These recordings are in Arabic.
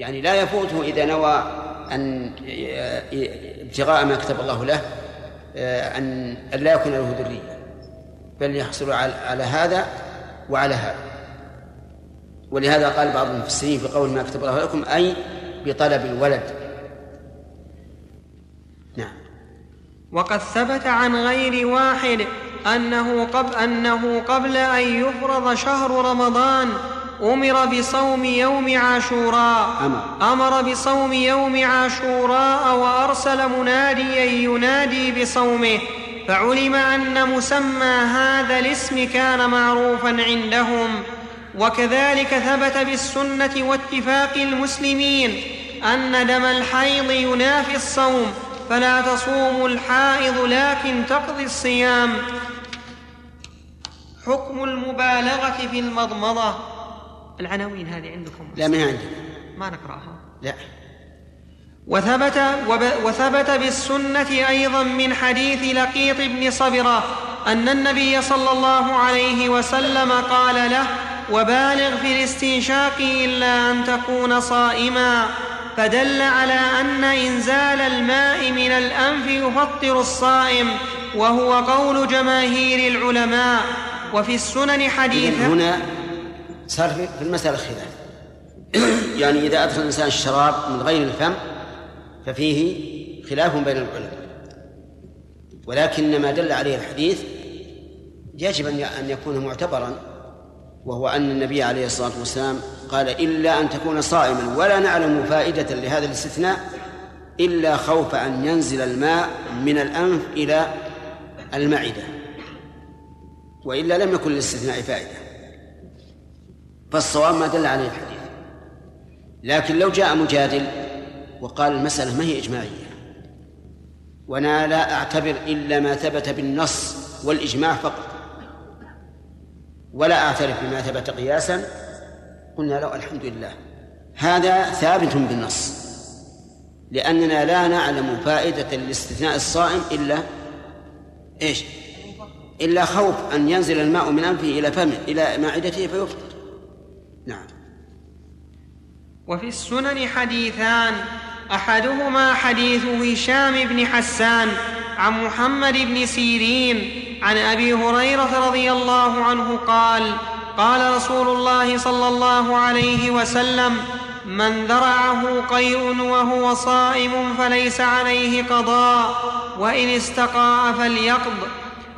يعني لا يفوته إذا نوى أن ابتغاء ما كتب الله له أن لا يكون له ذرية بل يحصل على هذا وعلى هذا. ولهذا قال بعض المفسرين في قول ما كتب الله لكم أي بطلب الولد. نعم. وقد ثبت عن غير واحد أنه قبل, أنه قبل أن يفرض شهر رمضان أمر بصوم يوم عاشوراء. أمر, أمر بصوم يوم عاشوراء وأرسل مناديا ينادي بصومه. فعلم أن مسمى هذا الاسم كان معروفا عندهم. وكذلك ثبت بالسنة واتفاق المسلمين أن دم الحيض ينافي الصوم. فلا تصوم الحائض لكن تقضي الصيام. حكم المبالغة في المضمضة. العناوين هذه عندكم. لا ما عندنا. ما نقرأها؟ لا. وثبت, وثبت بالسنة أيضا من حديث لقيط بن صبرة أن النبي صلى الله عليه وسلم قال له وبالغ في الاستنشاق إلا أن تكون صائما. فدل على أن إنزال الماء من الأنف يفطر الصائم وهو قول جماهير العلماء. وفي السنن حديث هنا صار في المسألة خلاف يعني إذا أدخل الإنسان الشراب من غير الفم ففيه خلاف بين العلماء. ولكن ما دل عليه الحديث يجب أن يكون معتبرا وهو أن النبي عليه الصلاة والسلام قال إلا أن تكون صائما ولا نعلم فائدة لهذا الاستثناء إلا خوف أن ينزل الماء من الأنف إلى المعدة. وإلا لم يكن للاستثناء فائدة. فالصواب ما دل عليه الحديث. لكن لو جاء مجادل وقال المسألة ما هي إجماعية وأنا لا أعتبر إلا ما ثبت بالنص والإجماع فقط ولا أعترف بما ثبت قياسا قلنا له الحمد لله هذا ثابت بالنص لأننا لا نعلم فائدة الاستثناء الصائم إلا إيش؟ إلا خوف أن ينزل الماء من أنفه إلى فمه إلى معدته فيفطر نعم. وفي السنن حديثان أحدهما حديث هشام بن حسان عن محمد بن سيرين عن أبي هريرة رضي الله عنه قال قال رسول الله صلى الله عليه وسلم من ذرعه قيء وهو صائم فليس عليه قضاء وإن استقاء فليقض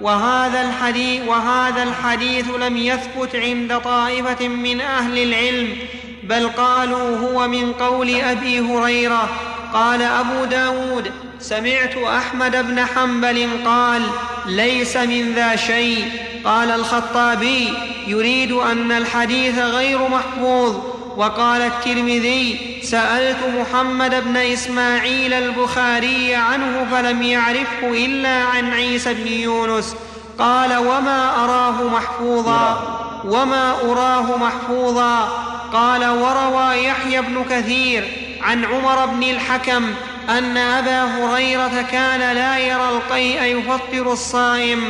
وهذا الحديث وهذا الحديث لم يثبت عند طائفة من أهل العلم بل قالوا هو من قول أبي هريرة. قال أبو داود سمعت أحمد بن حنبل قال ليس من ذا شيء. قال الخطابي يريد أن الحديث غير محفوظ. وقال الترمذي سألت محمد بن إسماعيل البخاري عنه فلم يعرفه إلا عن عيسى بن يونس. قال وما أراه محفوظا وما أراه محفوظا. قال وروى يحيى بن كثير عن عمر بن الحكم أن أبا هريرة كان لا يرى القيء يفطر الصائم.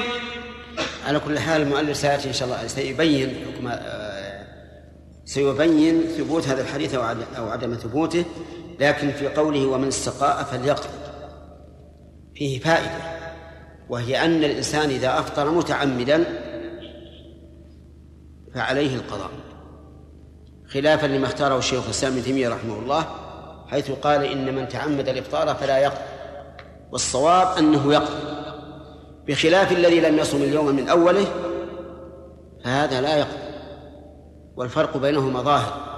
على كل حال المؤلف سيأتي إن شاء الله سيبين حكم آه، سيبين ثبوت هذا الحديث أو عدم ثبوته لكن في قوله ومن استقاء فليقضي فيه فائدة وهي أن الإنسان إذا أفطر متعمدا فعليه القضاء. خلافا لما اختاره الشيخ الإسلام ابن تيمية رحمه الله حيث قال إن من تعمد الإفطار فلا يقضي والصواب أنه يقضي بخلاف الذي لم يصم اليوم من أوله فهذا لا يقضي والفرق بينهما ظاهر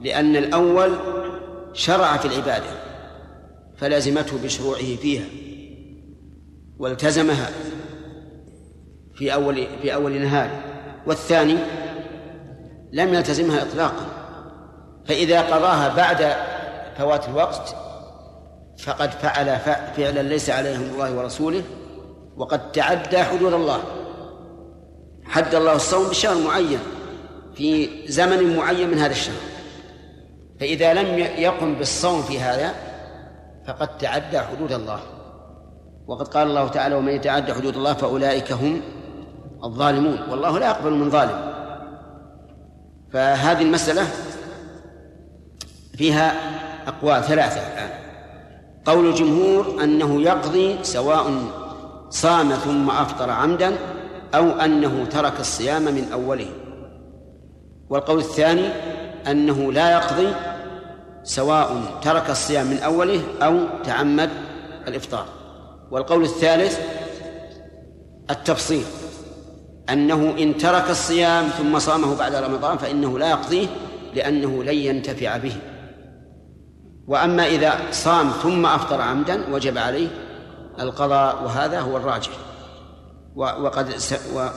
لأن الأول شرع في العبادة فلازمته بشروعه فيها والتزمها في أول في أول نهار والثاني لم يلتزمها إطلاقا فإذا قضاها بعد فوات الوقت فقد فعل فعلا ليس عليه من الله ورسوله وقد تعدى حدود الله حد الله الصوم بشهر معين. في زمن معين من هذا الشهر. فإذا لم يقم بالصوم في هذا فقد تعدى حدود الله. وقد قال الله تعالى ومن يتعدى حدود الله فأولئك هم الظالمون. والله لا يقبل من ظالم. فهذه المسألة فيها أقوال ثلاثة الآن. قول الجمهور أنه يقضي سواء صام ثم أفطر عمدا أو أنه ترك الصيام من أوله. والقول الثاني أنه لا يقضي سواء ترك الصيام من أوله أو تعمد الإفطار. والقول الثالث التفصيل أنه إن ترك الصيام ثم صامه بعد رمضان فإنه لا يقضيه لأنه لن ينتفع به. وأما إذا صام ثم أفطر عمدا وجب عليه القضاء وهذا هو الراجح. وقد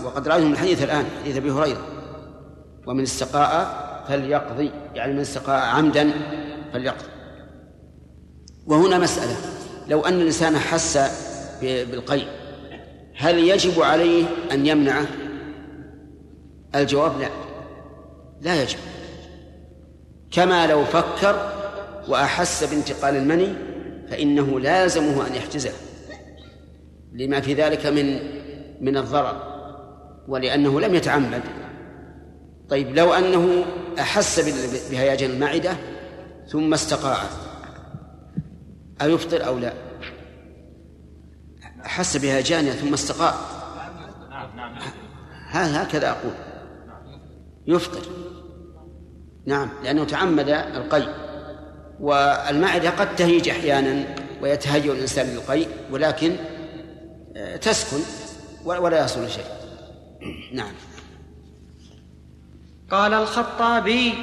وقد رأينا من الحديث الآن حديث أبي هريرة. ومن استقاء فليقضي يعني من استقاء عمدا فليقضي. وهنا مسألة لو أن الإنسان حس بالقيء هل يجب عليه أن يمنعه الجواب لا لا يجب. كما لو فكر وأحس بانتقال المني فإنه لازمه أن يحجزه لما في ذلك من من الضرر ولأنه لم يتعمد. طيب لو أنه أحس بهياجان المعدة ثم استقاع أيفطر أو لا؟ أحس بهيجانها ثم استقاء هكذا أقول. يفطر. نعم لأنه تعمد القي. والمعدة قد تهيج أحيانا ويتهيأ الإنسان للقي ولكن آه، تسكن ولا يصل شيء نعم. قال الخطابي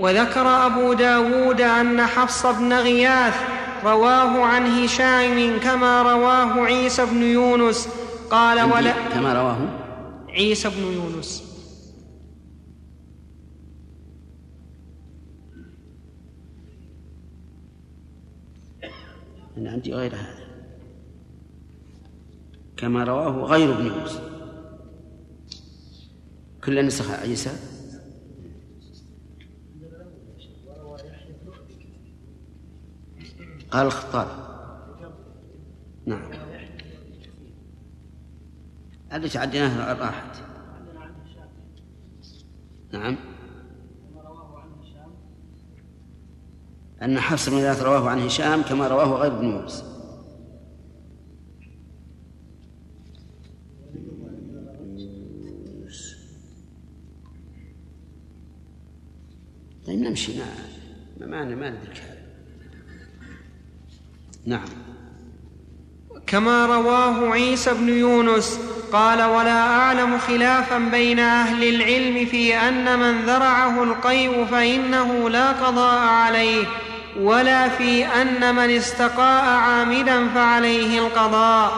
وذكر أبو داود أن حفص بن غياث رواه عن هشام كما رواه عيسى بن يونس. قال ولا كما رواه عيسى بن يونس. أنا عندي غير هذا. كما رواه غير ابن يونس. كل نسخ عيسى. قال الخطاب نعم. اللي تعديناه راحت. نعم. أن حفص بن ذات رواه عن هشام كما رواه غير ابن يونس طيب نمشي ما ما ما هذا نعم. كما رواه عيسى بن يونس قال ولا أعلم خلافا بين أهل العلم في أن من ذرعه القيء فإنه لا قضاء عليه ولا في أن من استقاء عامدا فعليه القضاء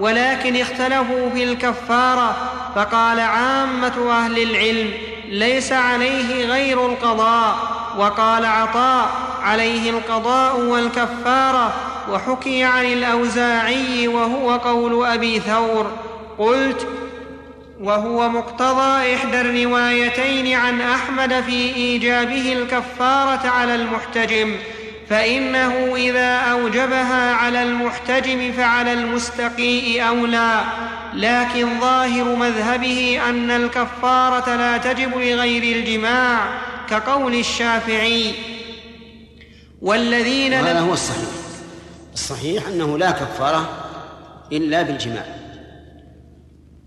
ولكن اختلفوا في الكفارة فقال عامة أهل العلم ليس عليه غير القضاء وقال عطاء عليه القضاء والكفارة وحكي عن الأوزاعي وهو قول أبي ثور قلت وهو مقتضى إحدى الروايتين عن أحمد في إيجابه الكفارة على المحتجم فإنه إذا أوجبها على المحتجم فعلى المستقيء اولى لكن ظاهر مذهبه أن الكفارة لا تجب لغير الجماع كقول الشافعي. والذين هذا هو الصحيح. الصحيح أنه لا كفارة إلا بالجماع.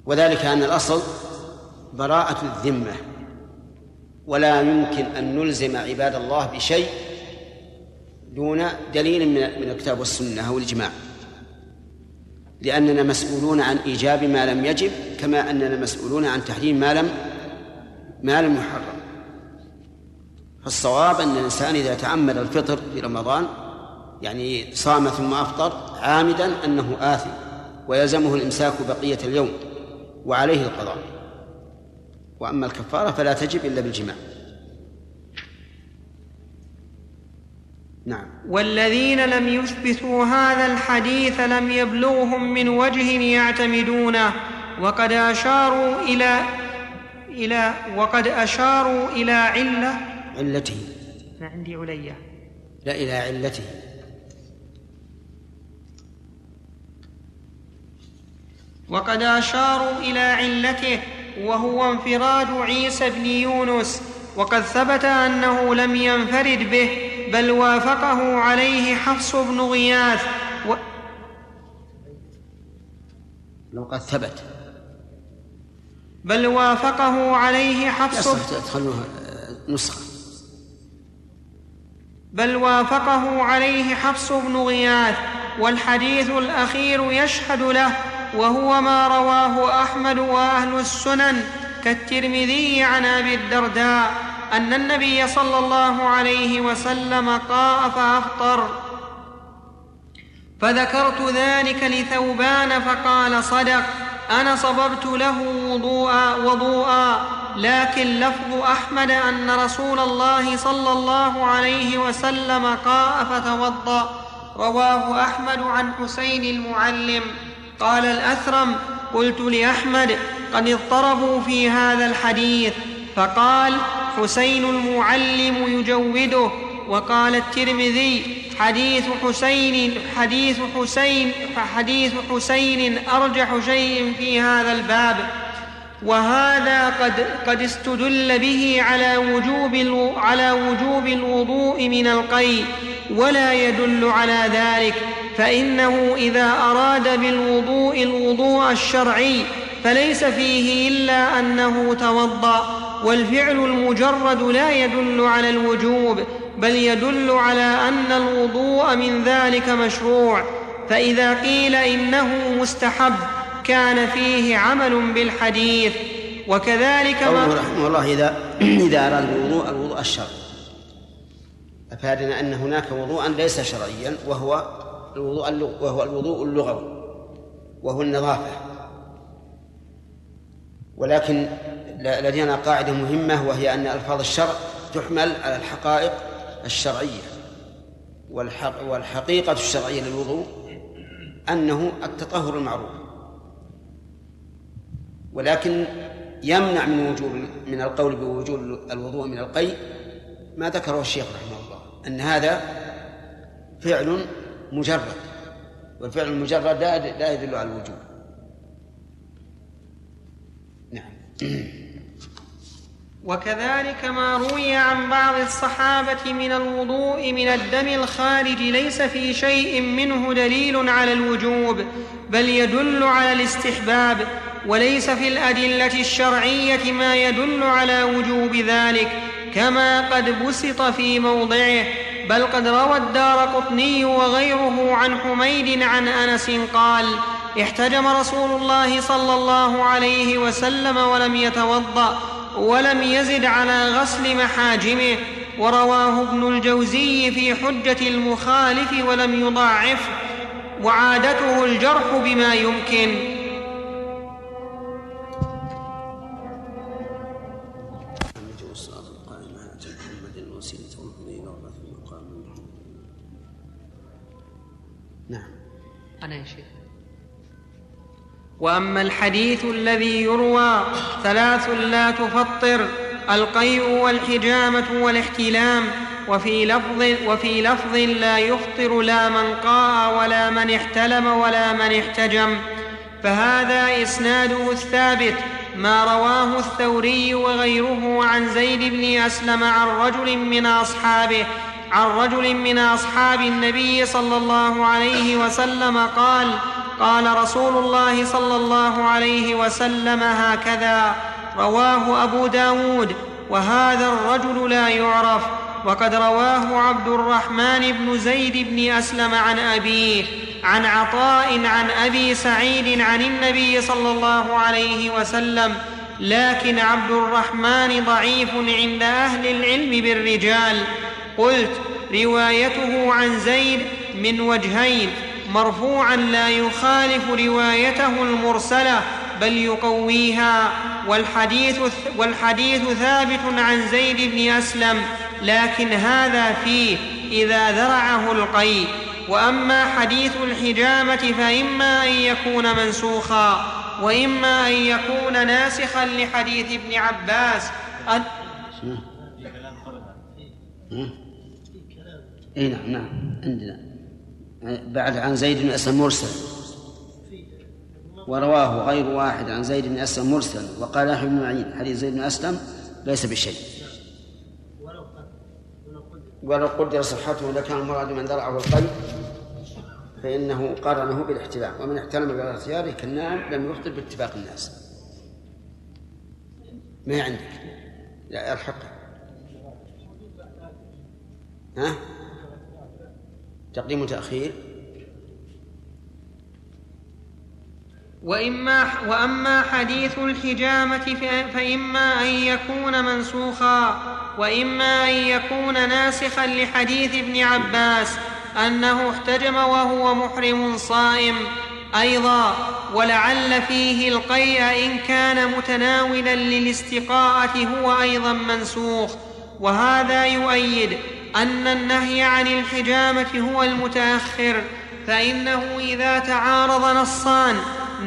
وذلك أن الأصل براءة الذمة. ولا يمكن أن نلزم عباد الله بشيء دون دليل من الكتاب والسنة أو الاجماع لأننا مسؤولون عن إيجاب ما لم يجب كما أننا مسؤولون عن تحريم ما لم ما لم يحرم. فالصواب أن الإنسان إذا تعمد الفطر في رمضان يعني صام ثم أفطر عامدا أنه آثم ويلزمه الإمساك بقية اليوم وعليه القضاء. وأما الكفارة فلا تجب إلا بالجماع. نعم. والذين لم يثبتوا هذا الحديث لم يبلغهم من وجه يعتمدونه وقد أشاروا إلى إلى وقد أشاروا إلى علة علته. أنا عندي علية لا إلى علته. وقد أشاروا إلى علته وهو انفراد عيسى بن يونس وقد ثبت أنه لم ينفرد به بل وافقه عليه حفص بن غياث و لو قد ثبت. بل وافقه عليه حفص تخلوها نسخة. بل وافقه عليه حفص بن غياث والحديث الأخير يشهد له وهو ما رواه أحمد وأهل السنن كالترمذي عن أبي الدرداء أن النبي صلى الله عليه وسلم قاء فأفطر. فذكرت ذلك لثوبان فقال صدق أنا صببت له وضوءا وضوءا. لكن لفظ أحمد أن رسول الله صلى الله عليه وسلم قاء فتوضأ. رواه أحمد عن حسين المعلم. قال الأثرم قلت لأحمد قد اضطربوا في هذا الحديث. فقال حسين المعلم يجوده. وقال الترمذي حديث حسين حديث حسين حديث حسين أرجح شيء في هذا الباب. وهذا قد قد استدل به على وجوب على وجوب الوضوء من القي ولا يدل على ذلك. فإنه إذا أراد بالوضوء الوضوء الشرعي فليس فيه إلا أنه توضأ والفعل المجرد لا يدل على الوجوب بل يدل على أن الوضوء من ذلك مشروع. فإذا قيل إنه مستحب كان فيه عمل بالحديث. وكذلك ما رحمه الله إذا إذا أراد الوضوء الوضوء الشرعي. أفادنا أن هناك وضوءا ليس شرعيا وهو الوضوء وهو الوضوء اللغوي وهو النظافة. ولكن لدينا قاعدة مهمة وهي أن ألفاظ الشرع تحمل على الحقائق الشرعية والحق والحقيقة الشرعية للوضوء أنه التطهر المعروف. ولكن يمنع من وجوب من القول بوجوب الوضوء من القي ما ذكره الشيخ رحمه الله أن هذا فعل مجرد والفعل المجرد لا يدل على الوجوب. نعم. وكذلك ما روي عن بعض الصحابة من الوضوء من الدم الخارج ليس في شيء منه دليل على الوجوب بل يدل على الاستحباب وليس في الأدلة الشرعية ما يدل على وجوب ذلك كما قد بسط في موضعه. بل قد روى الدار قطني وغيره عن حميد عن أنس قال احتجم رسول الله صلى الله عليه وسلم ولم يتوضأ ولم يزد على غسل محاجمه ورواه ابن الجوزي في حجة المخالف ولم يضاعفه وعادته الجرح بما يمكن. أنا يا شيخ وأما الحديث الذي يروى ثلاث لا تفطر القيء والحجامة والاحتلام وفي لفظ وفي لفظ لا يفطر لا من قاء ولا من احتلم ولا من احتجم. فهذا إسناده الثابت ما رواه الثوري وغيره عن زيد بن أسلم عن رجل من أصحابه عن رجل من أصحاب النبي صلى الله عليه وسلم قال قال رسول الله صلى الله عليه وسلم هكذا رواه أبو داود وهذا الرجل لا يعرف وقد رواه عبد الرحمن بن زيد بن أسلم عن أبيه عن عطاء عن أبي سعيد عن النبي صلى الله عليه وسلم لكن عبد الرحمن ضعيف عند أهل العلم بالرجال قلت روايته عن زيد من وجهين مرفوعا لا يخالف روايته المرسلة بل يقويها. والحديث, والحديث ثابت عن زيد بن أسلم لكن هذا فيه إذا ذرعه القي. وأما حديث الحجامة فإما أن يكون منسوخا وإما أن يكون ناسخا لحديث ابن عباس. أن... إي نعم نعم. عندنا. بعد عن زيد بن أسلم مرسل. ورواه غير واحد عن زيد بن أسلم مرسل. وقال يحيى بن معين حديث زيد بن أسلم ليس بشيء. ولو قدر صحته لكان المراد من درعه القلب فإنه قارنه بالاحتلام ومن احتلم اختياره كالنائم لم يفطر باتفاق الناس. ما عندك؟ لا الحق. ها؟ تقديم وتأخير. وإما وأما حديث الحجامة فإما أن يكون منسوخا وإما أن يكون ناسخا لحديث ابن عباس أنه احتجم وهو محرم صائم أيضا ولعل فيه القيء إن كان متناولا للاستقاءة هو أيضا منسوخ وهذا يؤيد أن النهي عن الحجامة هو المتأخر فإنه إذا تعارض نصان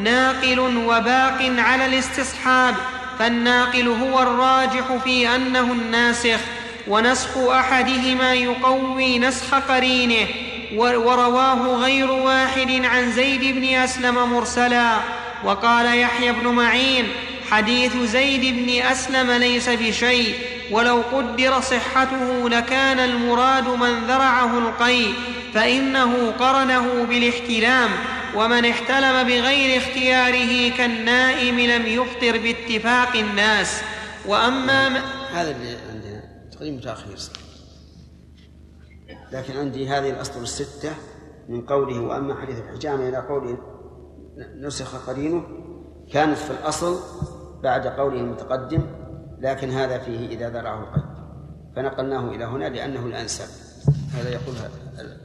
ناقل وباق على الاستصحاب فالناقل هو الراجح في أنه الناسخ ونسخ أحدهما يقوي نسخ قرينه ورواه غير واحد عن زيد بن أسلم مرسلا وقال يحيى بن معين حديث زيد بن أسلم ليس بشيء ولو قدر صحته لكان المراد من ذرعه القي فإنه قرنه بالاحتلام ومن احتلم بغير اختياره كالنائم لم يفطر باتفاق الناس. وأما هذا اللي عندنا تقديم متاخير لكن عندي هذه الأسطر الستة من قوله وأما حديث الحجامة إلى قوله نسخ قرينه كانت في الأصل بعد قوله المتقدم لكن هذا فيه إذا ذرعه القيد. فنقلناه إلى هنا لأنه الانسب هذا يقول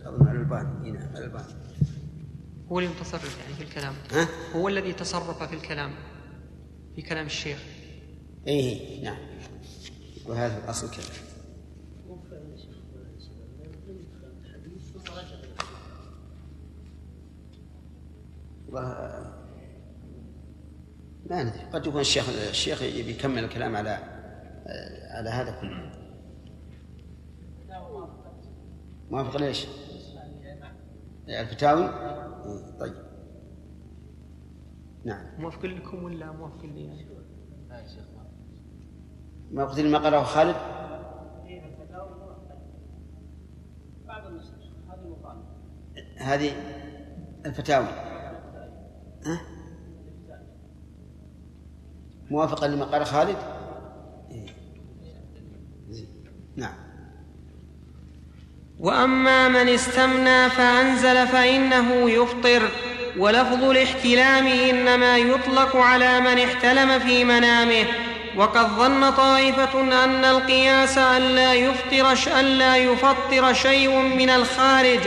اظن الالباني نعم الالباني هو المتصرف يعني في الكلام. ها؟ هو الذي تصرف في الكلام في كلام الشيخ. إيه نعم. وهذا الأصل كذا. ما ندري. قد يكون الشيخ الشيخ يبي يكمل الكلام على على هذا كله. موافق ليش؟ الفتاوي؟ طيب. نعم. موافق لكم ولا موافق لي؟ يعني؟ موافق لما قاله خالد؟ هذه الفتاوي. ها؟ موافقا لما قال خالد؟ إيه. نعم. وأما من استمنى فأنزل فإنه يفطر ولفظ الاحتلام إنما يطلق على من احتلم في منامه. وقد ظن طائفة أن القياس ألا يفطر ألا يفطر شيء من الخارج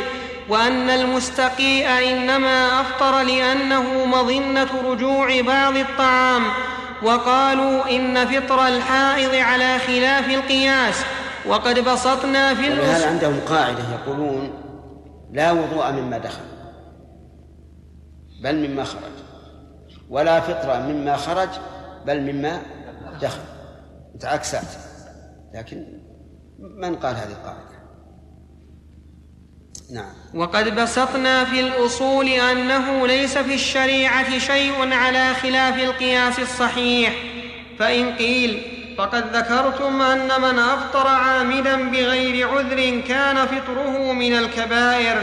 وأن المستقيء إنما أفطر لأنه مظنة رجوع بعض الطعام. وقالوا إن فطر الحائض على خلاف القياس وقد بسطنا في هذا عندهم قاعدة يقولون لا وضوء مما دخل بل مما خرج ولا فطرة مما خرج بل مما دخل. متعكسات. لكن من قال هذه القاعدة؟ نعم. وقد بسطنا في الأصول أنه ليس في الشريعة شيء على خلاف القياس الصحيح. فإن قيل فقد ذكرتم أن من أفطر عامدا بغير عذر كان فطره من الكبائر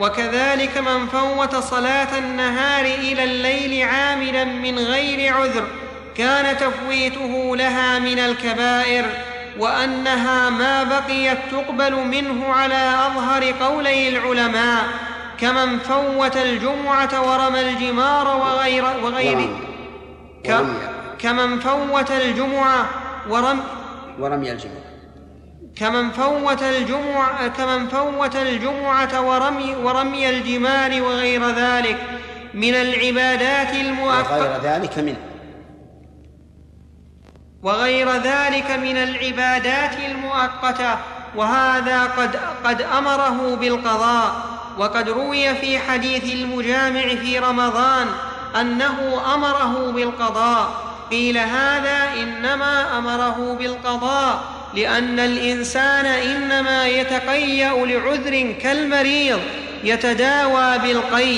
وكذلك من فوت صلاة النهار إلى الليل عامدا من غير عذر كان تفويته لها من الكبائر. وأنها ما بقيت تقبل منه على أظهر قولي العلماء كمن فوت الجمعة ورمى الجمار وغير وغيره كمن فوت الجمعة ورمي ورمي الجمعة. كمن فوت الجمعة كمن فوت الجمعة ورمي ورمي الجمار وغير ذلك من العبادات المؤقتة وغير ذلك من وغير ذلك من العبادات المؤقتة وهذا قد قد أمره بالقضاء. وقد روي في حديث المجامع في رمضان أنه أمره بالقضاء. قيل هذا إنما أمره بالقضاء لأن الإنسان إنما يتقيأ لعذر كالمريض. يتداوى بالقي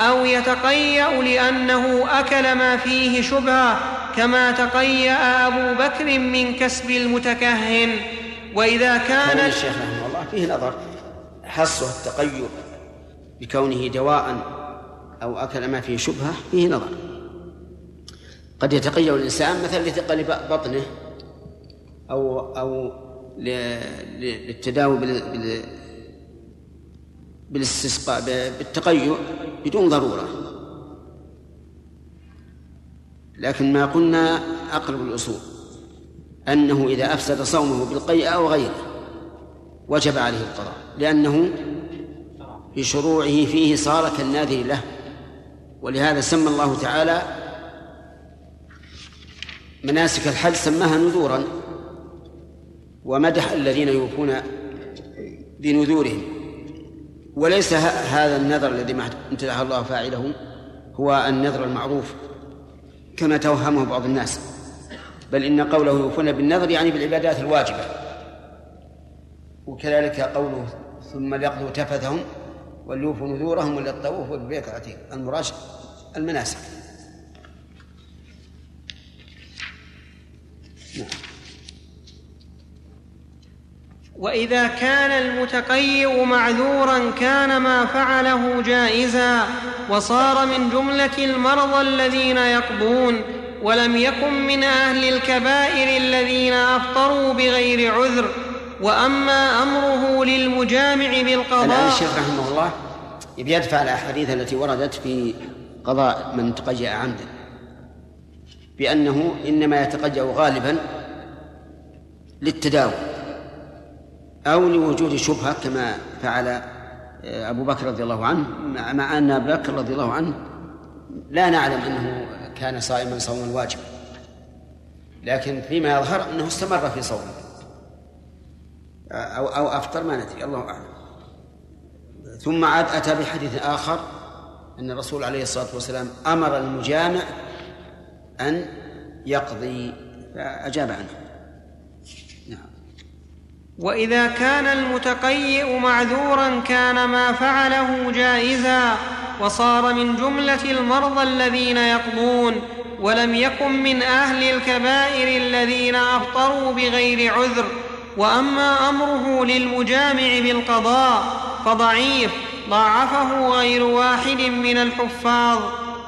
أو يتقيأ لأنه أكل ما فيه شبهة كما تقيأ أبو بكر من كسب المتكهن. وإذا كان الشيخ رحمه الله فيه نظر حصه التقيؤ بكونه دواء أو أكل ما فيه شبهة فيه نظر. قد يتقيأ الإنسان مثلا لثقل بطنه أو أو للتداوي بالاستسقاء بالتقيؤ بدون ضرورة. لكن ما قلنا أقرب الأصول أنه إذا أفسد صومه بالقيء أو غيره وجب عليه القضاء لأنه بشروعه فيه صار كالناذر له. ولهذا سمى الله تعالى مناسك الحج سماها نذورا ومدح الذين يوفون بنذورهم. وليس هذا النذر الذي امتدح الله فاعله هو النذر المعروف كما توهمه بعض الناس. بل إن قوله يوفون بالنذر يعني بالعبادات الواجبة. وكذلك قوله ثم ليقضوا تفثهم وليوفوا نذورهم وليطوفوا بالبيت العتيق المراد المناسك. نعم. وإذا كان المتقيئ معذورا كان ما فعله جائزا وصار من جملة المرضى الذين يقضون ولم يكن من أهل الكبائر الذين أفطروا بغير عذر. وأما أمره للمجامع بالقضاء. الآن الشيخ رحمه الله يدفع الأحاديث التي وردت في قضاء من تقيأ عمدا. بأنه إنما يتقيأ غالبا للتداوي. أو لوجود شبهة كما فعل آه، أبو بكر رضي الله عنه مع أن أبو بكر رضي الله عنه لا نعلم أنه كان صائما صوما واجبا. لكن فيما يظهر أنه استمر في صومه. أو أو أفطر ما ندري الله أعلم. ثم عاد أتى بحديث آخر أن الرسول عليه الصلاة والسلام أمر المجامع أن يقضي فأجاب عنه. وإذا كان المتقيئ معذورا كان ما فعله جائزا وصار من جملة المرضى الذين يقضون ولم يكن من أهل الكبائر الذين أفطروا بغير عذر وأما أمره للمجامع بالقضاء فضعيف ضاعفه غير واحد من الحفاظ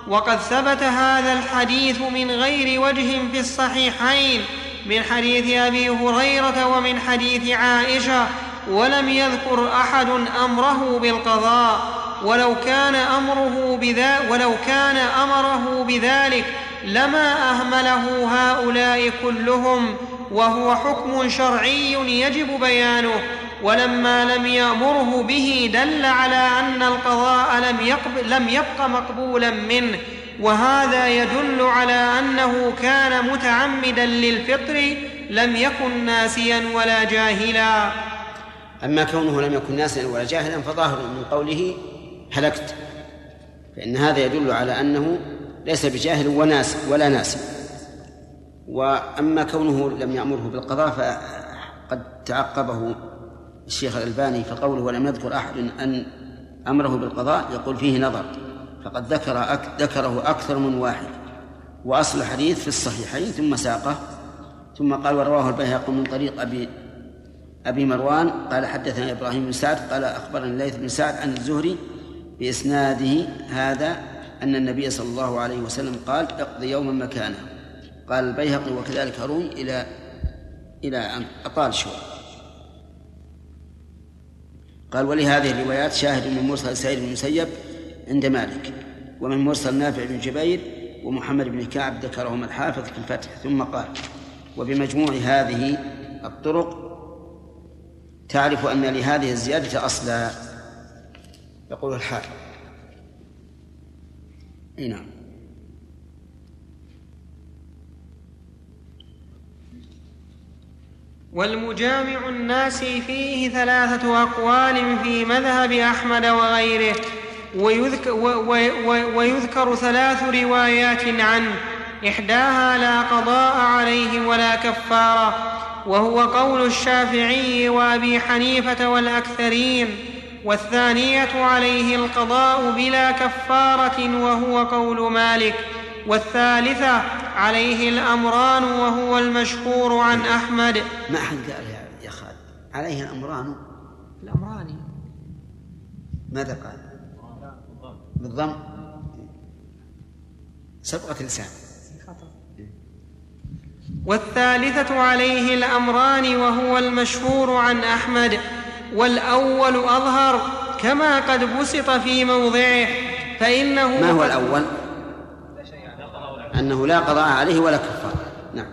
وقد ثبت هذا الحديث من غير وجه في الصحيحين من حديث أبي هريرة ومن حديث عائشة ولم يذكر أحد أمره بالقضاء ولو كان أمره بذا ولو كان أمره بذلك لما أهمله هؤلاء كلهم وهو حكم شرعي يجب بيانه ولما لم يأمره به دل على أن القضاء لم, يقب لم يبق مقبولا منه. وهذا يدل على أنه كان متعمدا للفطر لم يكن ناسيا ولا جاهلا. أما كونه لم يكن ناسيا ولا جاهلا فظاهر من قوله هلكت. فإن هذا يدل على أنه ليس بجاهل وناس ولا ناس. وأما كونه لم يأمره بالقضاء فقد تعقبه الشيخ الألباني فقوله ولم يذكر أحد أن أمره بالقضاء يقول فيه نظر. فقد ذكر أك ذكره أكثر من واحد وأصل الحديث في الصحيحين ثم ساقه ثم قال ورواه البيهقي من طريق أبي أبي مروان قال حدثنا إبراهيم بن سعد قال أخبرني الليث بن سعد عن الزهري بإسناده هذا أن النبي صلى الله عليه وسلم قال اقضي يوما مكانه. قال البيهقي وكذلك روي إلى إلى أن أطال شوي. قال ولهذه الروايات شاهد من مرسل سعيد بن المسيب عند مالك. ومن مرسل نافع بن جبير ومحمد بن كعب ذكرهما الحافظ في الفتح. ثم قال وبمجموع هذه الطرق تعرف أن لهذه الزيادة أصلا. يقول الحافظ أي نعم. والمجامع الناس فيه ثلاثة أقوال في مذهب أحمد وغيره. ويذكر, ويذكر ثلاث روايات عنه إحداها لا قضاء عليه ولا كفارة وهو قول الشافعي وأبي حنيفة والأكثرين والثانية عليه القضاء بلا كفارة وهو قول مالك والثالثة عليه الأمران وهو المشهور عن أحمد. ما أحد قال يا خالد عليه الأمران؟ الأمران. ماذا قال؟ بالضم. سبقة اللسان والثالثة عليه الأمران وهو المشهور عن أحمد والأول أظهر كما قد بسط في موضعه فإنه ما هو الأول؟ أنه لا قضاء عليه ولا كفارة. نعم.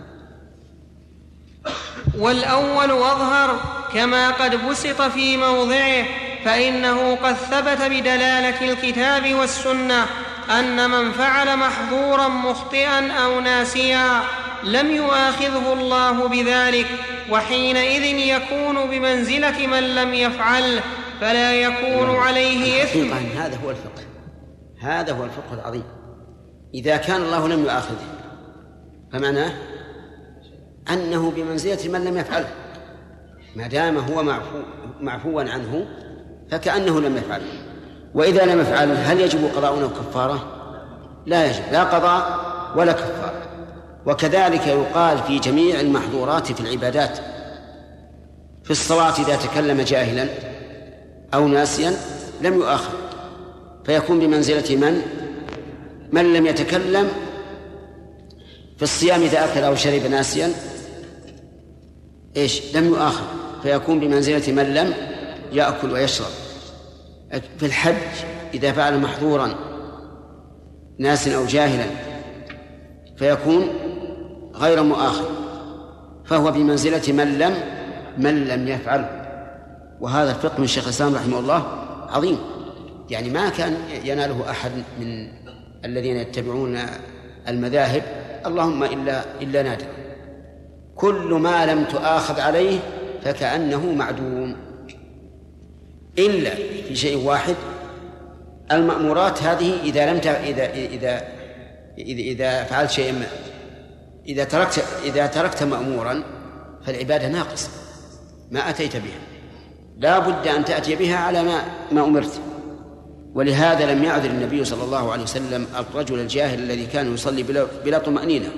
والأول أظهر كما قد بسط في موضعه فإنه قد ثبت بدلالة الكتاب والسنة أن من فعل محظورا مخطئا أو ناسيا لم يؤاخذه الله بذلك وحينئذ يكون بمنزلة من لم يفعله فلا يكون نعم. عليه إثم. هذا هو الفقه. هذا هو الفقه العظيم. إذا كان الله لم يؤاخذه فمعناه أنه بمنزلة من لم يفعله ما دام هو معفو معفوا عنه فكأنه لم يفعله وإذا لم يفعل هل يجب قضاء أو كفارة؟ لا يجب. لا قضاء ولا كفارة. وكذلك يقال في جميع المحظورات في العبادات في الصلاة إذا تكلم جاهلا أو ناسيا لم يؤاخذ. فيكون بمنزلة من؟ من لم يتكلم في الصيام إذا أكل أو شرب ناسيا إيش؟ لم يؤاخذ. فيكون بمنزلة من لم يأكل ويشرب. في الحج إذا فعل محظورا ناس أو جاهلا فيكون غير مؤاخذ فهو بمنزلة من لم من لم يفعله. وهذا الفقه من شيخ الإسلام رحمه الله عظيم. يعني ما كان يناله أحد من الذين يتبعون المذاهب اللهم إلا إلا نادر. كل ما لم تؤاخذ عليه فكأنه معدوم. إلا في شيء واحد المأمورات هذه إذا لم إذا إذا إذا إذا فعلت شيئا ما. إذا تركت إذا تركت مأمورا فالعبادة ناقصة ما أتيت بها. لا بد أن تأتي بها على ما ما أمرت. ولهذا لم يعذر النبي صلى الله عليه وسلم الرجل الجاهل الذي كان يصلي بلا, بلا طمأنينة.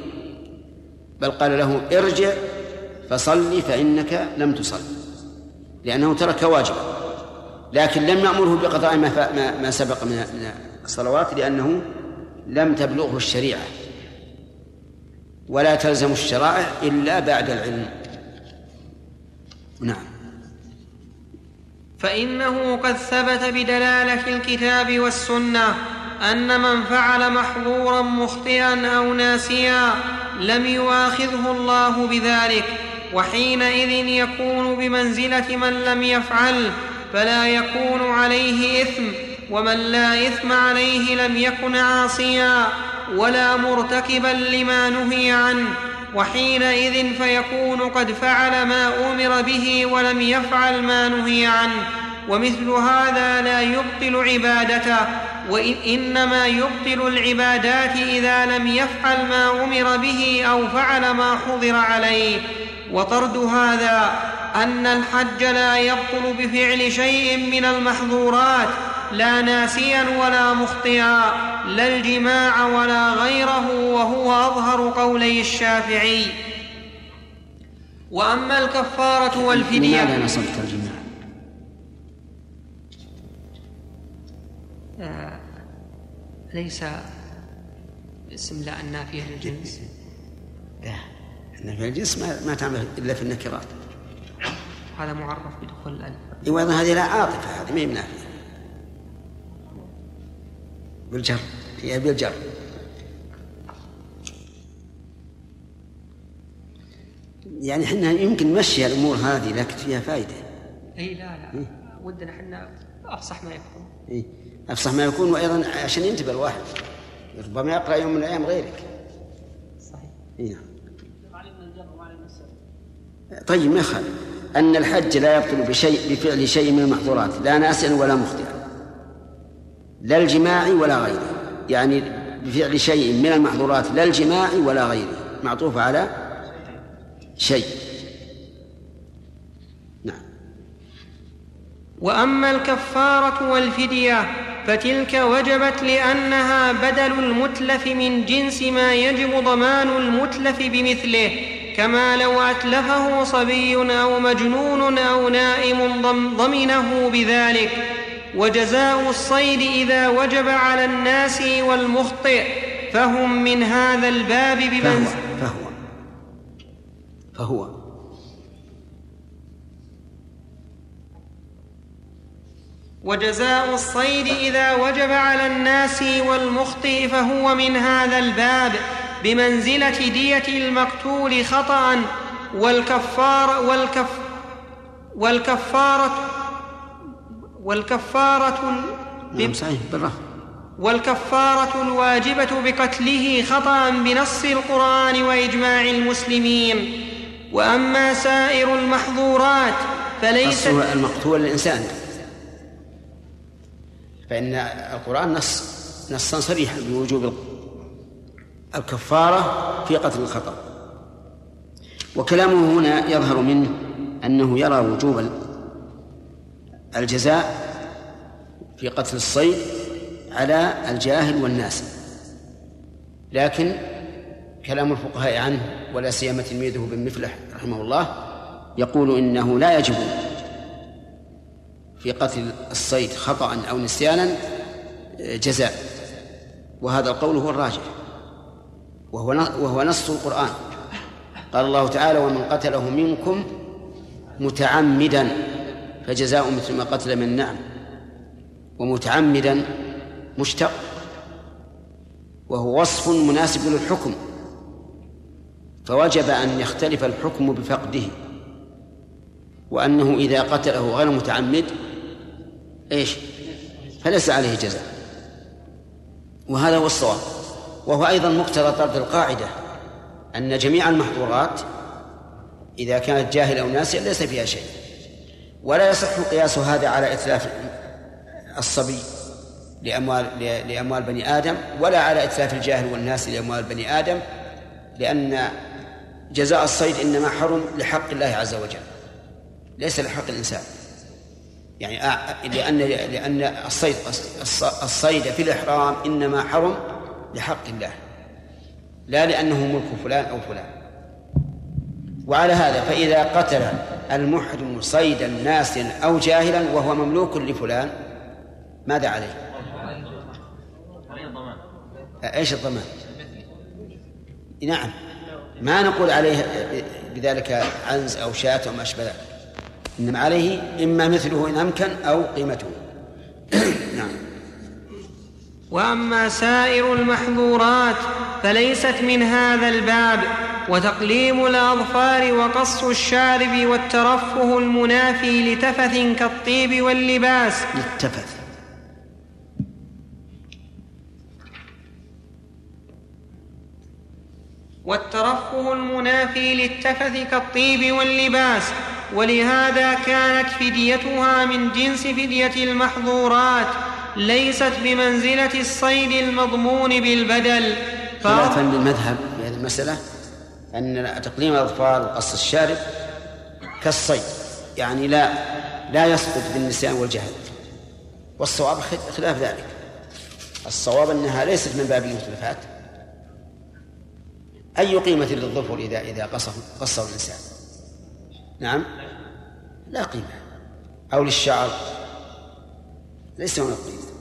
بل قال له ارجع فصلي فإنك لم تصل لأنه ترك واجبا. لكن لم يأمره بقضاء ما, ما سبق من الصلوات لأنه لم تبلغه الشريعة ولا تلزم الشرائع إلا بعد العلم. نعم. فإنه قد ثبت بدلالة الكتاب والسنة أن من فعل محظورا مخطئا أو ناسيا لم يؤاخذه الله بذلك وحينئذ يكون بمنزلة من لم يفعل فلا يكون عليه إثم ومن لا إثم عليه لم يكن عاصيا ولا مرتكبا لما نهي عنه وحينئذ فيكون قد فعل ما أمر به ولم يفعل ما نهي عنه. ومثل هذا لا يبطل عبادته وانما يبطل العبادات إذا لم يفعل ما أمر به أو فعل ما حضر عليه. وطرد هذا أن الحج لا يبطل بفعل شيء من المحظورات لا ناسيا ولا مخطئا لا الجماع ولا غيره وهو أظهر قولي الشافعي. وأما الكفارة والفدية لماذا نصبت الجماع؟ آه ليس اسم لا النافيه للجنس لا النافيه للجنس ما, ما تعمل إلا في النكرات. هذا معرف بدخول الالف أيضا هذه لا عاطفة هذه ما هي نافيه بالجر. هي بالجر. يعني إحنا يمكن نمشي الأمور هذه لكن فيها فائده إي لا لا. إيه؟ ودنا إحنا أفصح ما يكون. اي أفصح ما يكون وأيضا عشان ينتبه الواحد. ربما يقرأ يوم من الأيام غيرك. صحيح. إي نعم. طيب ما يخالف. أن الحج لا يبطل بشيء بفعل شيء من المحظورات لا ناسئا ولا مخطئا لا الجماع ولا غيره. يعني بفعل شيء من المحظورات لا الجماع ولا غيره. معطوف على شيء. نعم. وأما الكفارة والفدية فتلك وجبت لأنها بدل المتلف من جنس ما يجب ضمان المتلف بمثله. كما لو أتلفه صبي أو مجنون أو نائم ضمنه بذلك وجزاء الصيد إذا وجب على الناس والمخطئ فهم من هذا الباب بمنزل فهو فهو, فهو. وجزاء الصيد إذا وجب على الناس والمخطئ فهو من هذا الباب. بمنزلة دية المقتول خطا والكفار والكف والكفاره والكفارة نعم صحيح بالرفع والكفارة الواجبة بقتله خطا بنص القرآن وإجماع المسلمين. وأما سائر المحظورات فليست المقتول الإنسان. فإن القرآن نص نصا صريحا بوجوب الكفارة في قتل الخطأ. وكلامه هنا يظهر منه أنه يرى وجوب الجزاء في قتل الصيد على الجاهل والناس. لكن كلام الفقهاء عنه ولا سيما تلميذه بن مفلح رحمه الله يقول إنه لا يجب في قتل الصيد خطأ أو نسيانا جزاء. وهذا القول هو الراجح. وهو وهو نص القرآن. قال الله تعالى ومن قتله منكم متعمدا فجزاء مثل ما قتل من نعم. ومتعمدا مشتق. وهو وصف مناسب للحكم. فوجب أن يختلف الحكم بفقده. وأنه إذا قتله غير متعمد إيش؟ فليس عليه جزاء. وهذا هو الصواب. وهو أيضا مقتضى طرد القاعدة أن جميع المحظورات إذا كانت جاهلة أو ناسية ليس فيها شيء. ولا يصح قياس هذا على إتلاف الصبي لأموال لأموال بني آدم ولا على إتلاف الجاهل والناس لأموال بني آدم لأن جزاء الصيد إنما حرم لحق الله عز وجل ليس لحق الإنسان. يعني لأن لأن الصيد الصيد في الإحرام إنما حرم لحق الله. لا لأنه ملك فلان أو فلان. وعلى هذا فإذا قتل المحرم صيدا ناسيا أو جاهلا وهو مملوك لفلان ماذا عليه؟ إيش الضمان؟ نعم. ما نقول عليه بذلك عنز أو شاة أو ما أشبه ذلك. إنما عليه إما مثله إن أمكن أو قيمته. نعم. وأما سائر المحظورات فليست من هذا الباب وتقليم الأظفار وقص الشارب والترفه المنافي لتفث كالطيب واللباس. للتفث. والترفه المنافي للتفث كالطيب واللباس ولهذا كانت فديتها من جنس فدية المحظورات ليست بمنزلة الصيد المضمون بالبدل. خلافا للمذهب في هذه المسألة أن تقليم الاظفار وقص الشارب كالصيد يعني لا لا يسقط بالنسيان والجهل. والصواب خلاف ذلك. الصواب أنها ليست من باب المتلفات أي قيمة للظفر إذا إذا قصه قصه الإنسان؟ نعم؟ لا قيمة. أو للشعر؟ ليس هناك قيمة.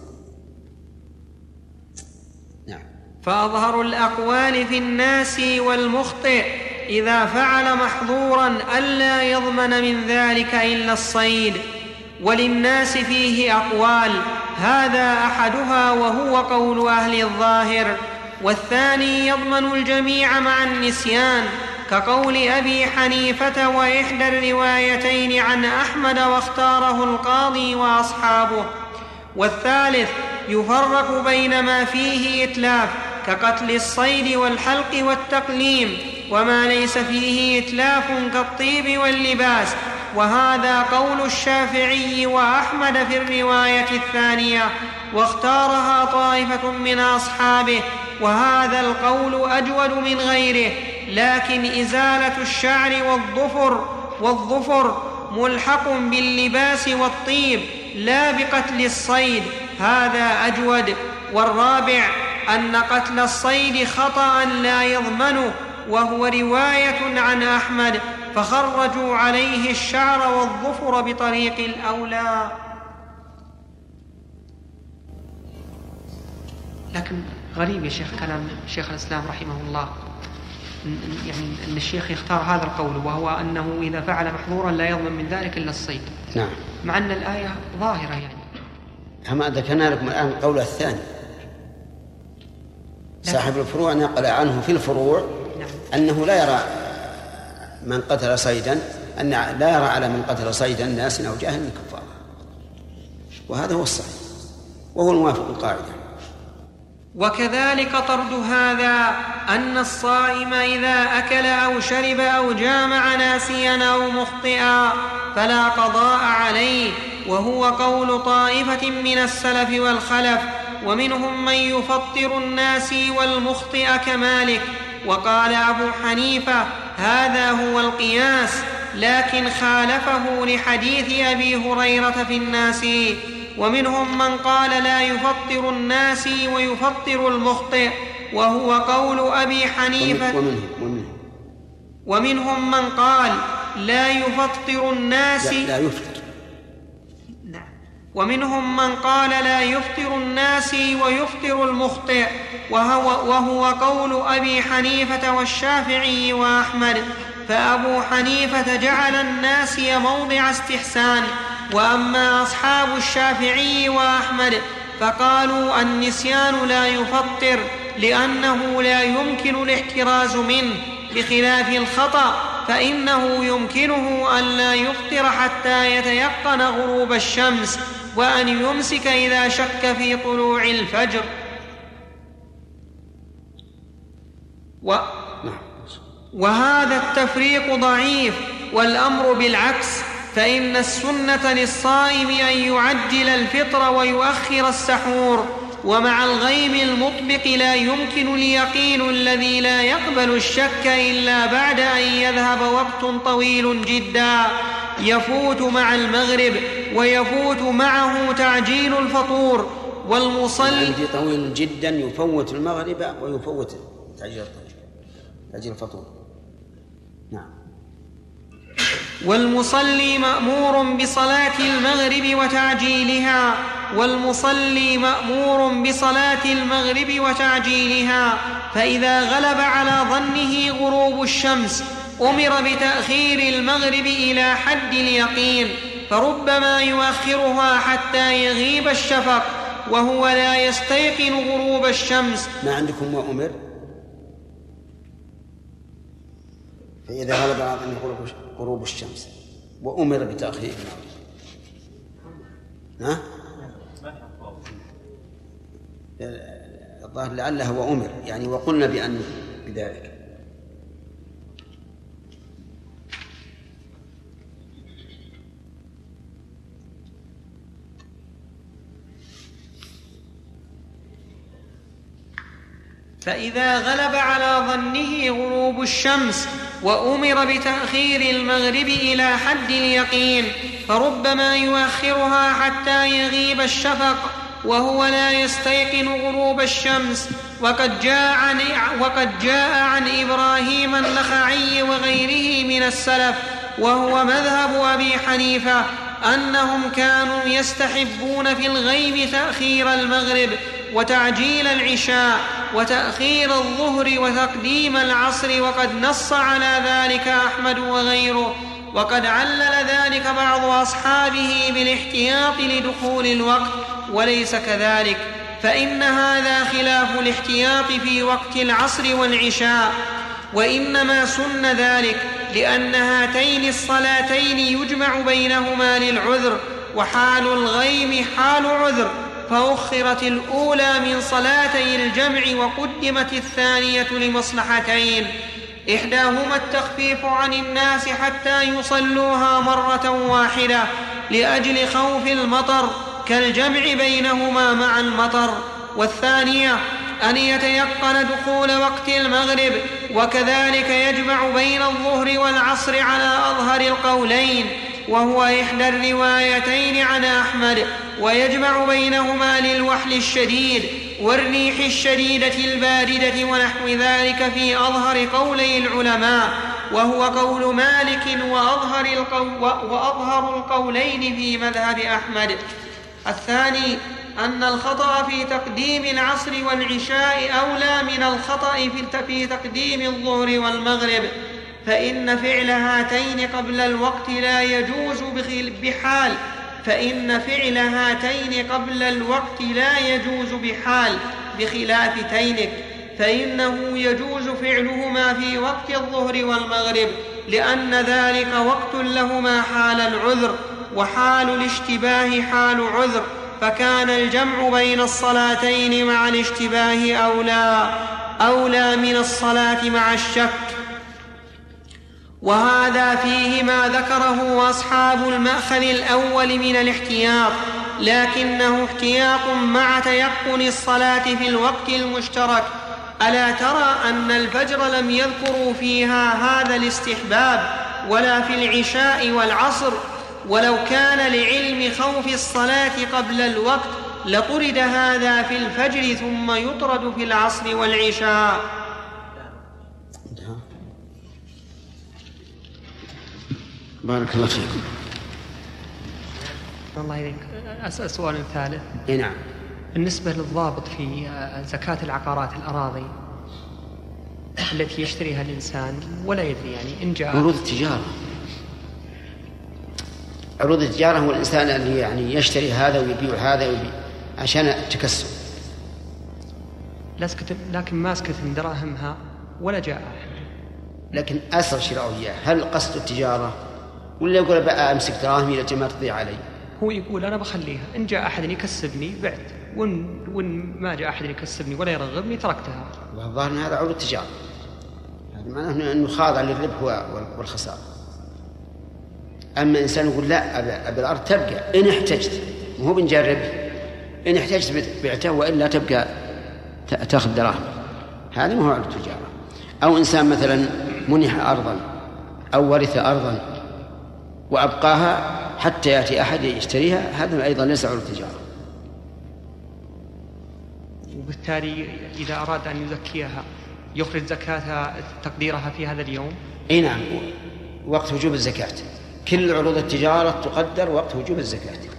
نعم. فأظهر الأقوال في الناس والمخطئ إذا فعل محظورا ألا يضمن من ذلك إلا الصيد. وللناس فيه أقوال هذا أحدها وهو قول أهل الظاهر. والثاني يضمن الجميع مع النسيان كقول أبي حنيفة وإحدى الروايتين عن أحمد واختاره القاضي وأصحابه. والثالث يفرق بين ما فيه إتلاف كقتل الصيد والحلق والتقليم وما ليس فيه إتلاف كالطيب واللباس. وهذا قول الشافعي وأحمد في الرواية الثانية واختارها طائفة من أصحابه وهذا القول أجود من غيره لكن إزالة الشعر والظفر والظفر ملحق باللباس والطيب لا بقتل الصيد هذا أجود. والرابع أن قتل الصيد خطأ لا يضمنه وهو رواية عن أحمد فخرجوا عليه الشعر والظفر بطريق الأولى. لكن غريب يا شيخ كلام شيخ الإسلام رحمه الله. يعني إن الشيخ يختار هذا القول وهو أنه إذا فعل محظورا لا يضمن من ذلك إلا الصيد. نعم. مع أن الآية ظاهرة يعني. كما ذكرنا لكم الآن القول الثاني. صاحب الفروع نقل عنه في الفروع نعم. أنه لا يرى من قتل صيدا أن لا يرى على من قتل صيدا ناس أو جاهل كفار. وهذا هو الصحيح. وهو الموافق القاعده وكذلك طرد هذا أن الصائم إذا أكل أو شرب أو جامع ناسيا أو مخطئا فلا قضاء عليه وهو قول طائفة من السلف والخلف ومنهم من يفطر الناسي والمخطئ كمالك. وقال أبو حنيفة هذا هو القياس لكن خالفه لحديث أبي هريرة في الناسي ومنهم من قال لا يفطر الناس ويفطر المخطئ وهو قول أبي حنيفة. ومنهم, ومنهم من قال لا يفطر الناس. لا, لا يفطر. نعم. ومنهم من قال لا يفطر الناس ويفطر المخطئ وهو, وهو قول أبي حنيفة والشافعي وأحمد. فأبو حنيفة جعل الناس موضع استحسان وأما أصحاب الشافعي وأحمد فقالوا النسيان لا يفطر لأنه لا يمكن الاحتراز منه بخلاف الخطأ فإنه يمكنه أن لا يفطر حتى يتيقن غروب الشمس وأن يمسك إذا شك في طلوع الفجر و نعم. وهذا التفريق ضعيف والأمر بالعكس فإن السنة للصائم أن يعجل الفطر ويؤخر السحور ومع الغيم المطبق لا يمكن اليقين الذي لا يقبل الشك إلا بعد أن يذهب وقت طويل جدا. يفوت مع المغرب ويفوت معه تعجيل الفطور. والمصلي عندي طويل جدا يفوت المغرب ويفوت تعجيل الفطور. والمصلي مأمور بصلاة المغرب وتعجيلها. والمصلي مأمور بصلاة المغرب وتعجيلها. فإذا غلب على ظنه غروب الشمس أمر بتأخير المغرب إلى حد اليقين. فربما يؤخرها حتى يغيب الشفق وهو لا يستيقن غروب الشمس. ما عندكم وأمر فإذا غلب على ظنه غروب الشمس. وأمر بتأخير ها؟ الظاهر لعله وأمر يعني وقلنا بأن بذلك فإذا غلب على ظنه غروب الشمس وأمر بتأخير المغرب إلى حد اليقين فربما يؤخرها حتى يغيب الشفق وهو لا يستيقن غروب الشمس. وقد جاء عن, وقد جاء عن إبراهيم النخعي وغيره من السلف وهو مذهب أبي حنيفة أنهم كانوا يستحبون في الغيب تأخير المغرب. وتعجيل العشاء وتأخير الظهر وتقديم العصر وقد نص على ذلك أحمد وغيره وقد علل ذلك بعض أصحابه بالاحتياط لدخول الوقت. وليس كذلك فإن هذا خلاف الاحتياط في وقت العصر والعشاء. وإنما سن ذلك لأن هاتين الصلاتين يجمع بينهما للعذر وحال الغيم حال عذر. فأخرت الأولى من صلاتي الجمع وقدمت الثانية لمصلحتين. إحداهما التخفيف عن الناس حتى يصلوها مرة واحدة لأجل خوف المطر كالجمع بينهما مع المطر. والثانية أن يتيقن دخول وقت المغرب وكذلك يجمع بين الظهر والعصر على أظهر القولين. وهو إحدى الروايتين عن أحمد ويجمع بينهما للوحل الشديد والريح الشديدة الباردة ونحو ذلك في أظهر قولي العلماء وهو قول مالك وأظهر, القو وأظهر القولين في مذهب أحمد. الثاني أن الخطأ في تقديم العصر والعشاء أولى من الخطأ في تقديم الظهر والمغرب. فإن فعل هاتين قبل الوقت لا يجوز بحال. فإن فعل هاتين قبل الوقت لا يجوز بحال بخلاف تينك. فإنه يجوز فعلهما في وقت الظهر والمغرب لأن ذلك وقت لهما حال العذر وحال الاشتباه حال عذر. فكان الجمع بين الصلاتين مع الاشتباه أولى أولى من الصلاة مع الشك. وهذا فيه ما ذكره أصحاب المأخذ الأول من الاحتياط لكنه احتياط مع تيقن الصلاة في الوقت المشترك. ألا ترى أن الفجر لم يذكروا فيها هذا الاستحباب ولا في العشاء والعصر؟ ولو كان لعلم خوف الصلاة قبل الوقت لطرد هذا في الفجر ثم يطرد في العصر والعشاء. بارك الله فيكم. الله يذيك أسأل سؤال ثالث. إي نعم. بالنسبة للضابط في زكاة العقارات الأراضي التي يشتريها الإنسان ولا يدري يعني إن جاء. عروض التجارة. عروض التجارة هو الإنسان اللي يعني يشتري هذا ويبيع هذا ويبيع عشان التكسب. لكن ماسكة دراهمها ولا جاء. أحد لكن أسر شراء إياه. هل قصد التجارة؟ ولا يقول بقى أمسك دراهمي لجل ما تضيع علي؟ هو يقول أنا بخليها إن جاء أحد يكسبني بعت وإن, وإن ما جاء أحد يكسبني ولا يرغبني تركتها. والظاهر أن هذا عروض التجارة هذا معناه أنه خاضع للربح والخسارة. أما إنسان يقول لا أبي الأرض تبقى. إن احتجت مو بنجرب إن احتجت بعته وإلا تبقى تأخذ دراهم. هذا ما هو عروض التجارة أو إنسان مثلا منح أرضا أو ورث أرضا وأبقاها حتى يأتي أحد يشتريها هذا أيضا ليس عروض التجارة. وبالتالي إذا أراد أن يزكيها يخرج زكاة تقديرها في هذا اليوم؟ إي نعم وقت وجوب الزكاة. كل عروض التجارة تقدر وقت وجوب الزكاة.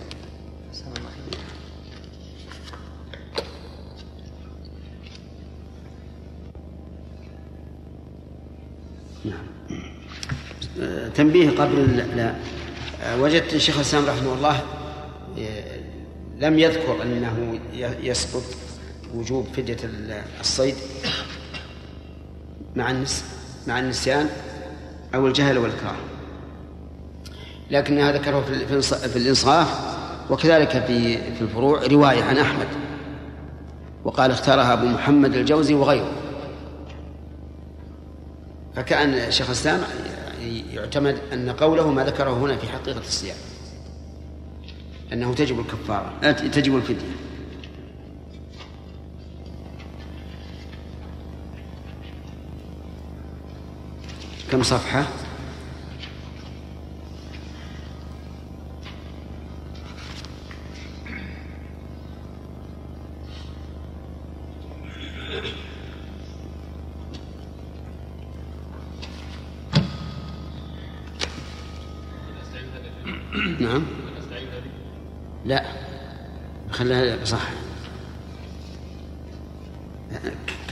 تنبيه قبل لا. وجدت الشيخ الإسلام رحمه الله لم يذكر أنه يسقط وجوب فدية الصيد مع النس مع النسيان أو الجهل والإكراه. لكنها ذكره في الإنصاف وكذلك في في الفروع رواية عن أحمد وقال اختارها أبو محمد الجوزي وغيره. فكأن شيخ الإسلام يعتمد أن قوله ما ذكره هنا في حقيقة الصيام أنه تجب الكفارة تجب الفدية كم صفحة؟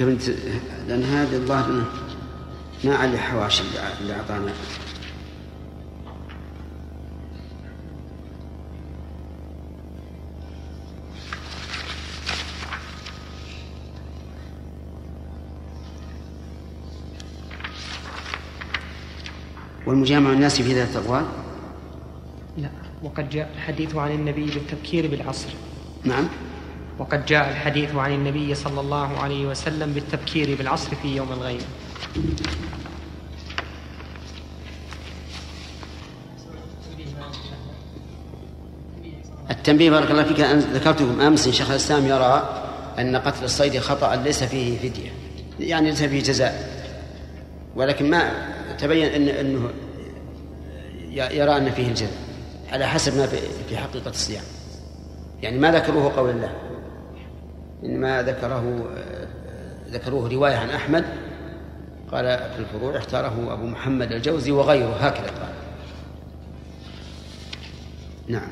كيف لأن هذا الظاهر ما عليه حواشي اللي أعطانا. والمجامع الناس في ذات الأقوال؟ لا وقد جاء الحديث عن النبي بالتبكير بالعصر. نعم. وقد جاء الحديث عن النبي صلى الله عليه وسلم بالتبكير بالعصر في يوم الغيب. التنبيه بارك الله فيك. أن ذكرتكم أمس إن شيخ الإسلام يرى أن قتل الصيد خطأ ليس فيه فدية. يعني ليس فيه جزاء. ولكن ما تبين أن أنه يرى أن فيه الجزاء على حسب ما في حقيقة الصيام. يعني ما ذكروه قول الله. إنما ذكره ذكروه رواية عن أحمد قال في الفروع اختاره أبو محمد الجوزي وغيره هكذا قال. نعم.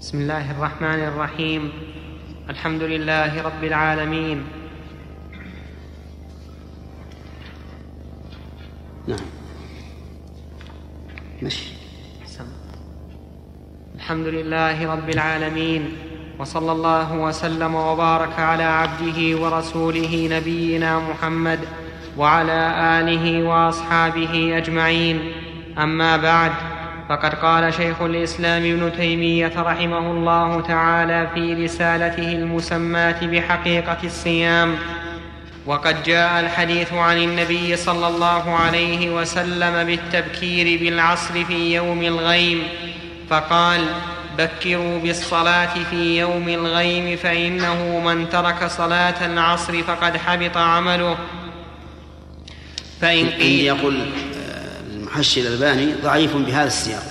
بسم الله الرحمن الرحيم. الحمد لله رب العالمين. نعم. مشي الحمد لله رب العالمين. وصلى الله وسلم وبارك على عبده ورسوله نبينا محمد وعلى آله وأصحابه أجمعين. أما بعد فقد قال شيخ الإسلام ابن تيمية رحمه الله تعالى في رسالته المسماة بحقيقة الصيام. وقد جاء الحديث عن النبي صلى الله عليه وسلم بالتبكير بالعصر في يوم الغيم فقال بكروا بالصلاة في يوم الغيم فإنه من ترك صلاة العصر فقد حبط عمله. فإن قيل يقول المحشي الألباني ضعيف بهذا السياق.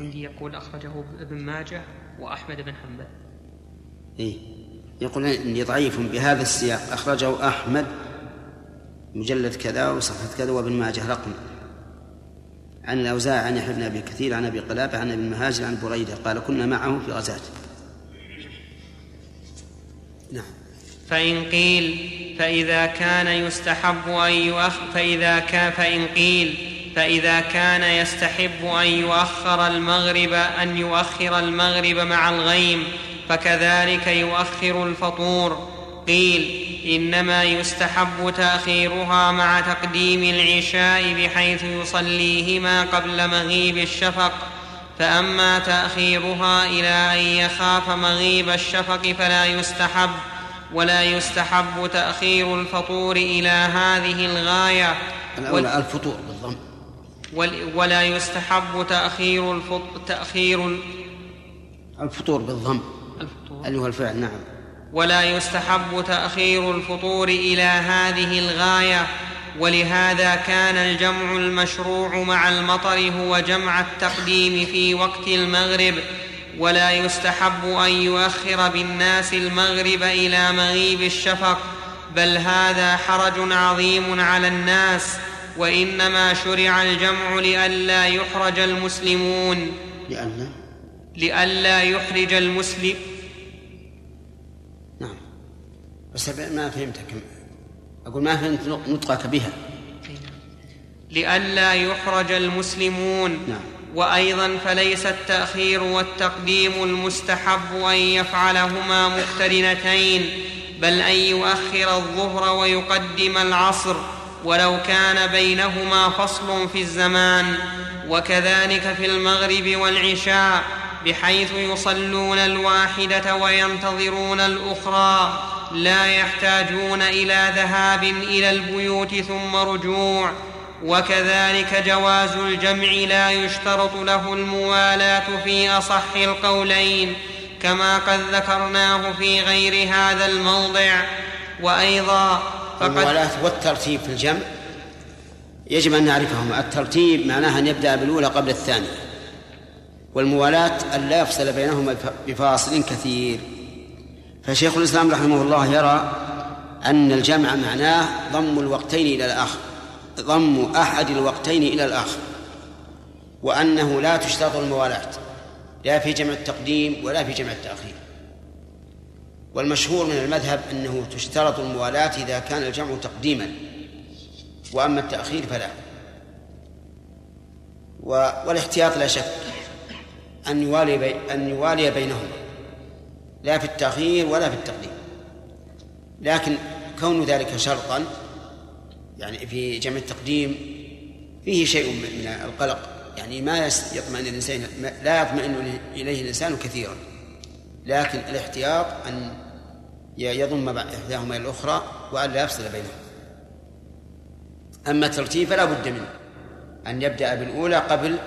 عندي يقول أخرجه ابن ماجه وأحمد بن حنبل. إيه. يقول إني ضعيف بهذا السياق. أخرجه أحمد مجلد كذا وصفحة كذا وابن ماجه رقم. عن الأوزاع عن يحيى بن أبي كثير عن أبي قلابة عن ابن مهاجر عن بريدة. قال كنا معه في غزاة. نعم. فإن قيل فإذا كان يستحب أن يؤخ فإذا كان فإن قيل فإذا كان يستحب أن يؤخر المغرب أن يؤخر المغرب مع الغيم فكذلك يؤخر الفطور. قيل إنما يستحب تأخيرها مع تقديم العشاء بحيث يصليهما قبل مغيب الشفق فأما تأخيرها إلى أن يخاف مغيب الشفق فلا يستحب ولا يستحب تأخير الفطور إلى هذه الغاية. الأولى الفطور بالضم. ولا يستحب تأخير الفطور تأخير الفطور بالضم. الفطور. اللي هو الفعل نعم. ولا يستحب تأخير الفطور إلى هذه الغاية ولهذا كان الجمع المشروع مع المطر هو جمع التقديم في وقت المغرب ولا يستحب أن يؤخر بالناس المغرب إلى مغيب الشفق بل هذا حرج عظيم على الناس وإنما شرع الجمع لئلا يحرج المسلمون. لئلا؟ لئلا يحرج المسلم بس ما فهمتك أقول ما فهمت نطقك بها. لئلا يحرج المسلمون. نعم. وأيضا فليس التأخير والتقديم المستحب أن يفعلهما مقترنتين بل أن يؤخر الظهر ويقدم العصر. ولو كان بينهما فصل في الزمان. وكذلك في المغرب والعشاء بحيث يصلون الواحدة وينتظرون الأخرى. لا يحتاجون إلى ذهاب إلى البيوت ثم رجوع وكذلك جواز الجمع لا يشترط له الموالاة في أصح القولين كما قد ذكرناه في غير هذا الموضع. وأيضا الموالاة والترتيب في الجمع يجب أن نعرفهما. الترتيب معناه أن يبدأ بالأولى قبل الثانية والموالاة أن لا يفصل بينهما بفاصل كثير. فشيخ الإسلام رحمه الله يرى أن الجمع معناه ضم الوقتين إلى الآخر ضم أحد الوقتين إلى الآخر وأنه لا تشترط الموالاة لا في جمع التقديم ولا في جمع التأخير. والمشهور من المذهب أنه تشترط الموالاة إذا كان الجمع تقديما وأما التأخير فلا. والاحتياط لا شك أن يوالي أن يوالي بينهما. لا في التأخير ولا في التقديم. لكن كون ذلك شرطا يعني في جمع التقديم فيه شيء من القلق. يعني ما يطمئن الإنسان لا يطمئن إليه الإنسان كثيرا. لكن الاحتياط أن يضم إحداهما إلى الأخرى وأن لا يفصل بينهما أما الترتيب فلا بد منه. أن يبدأ بالأولى قبل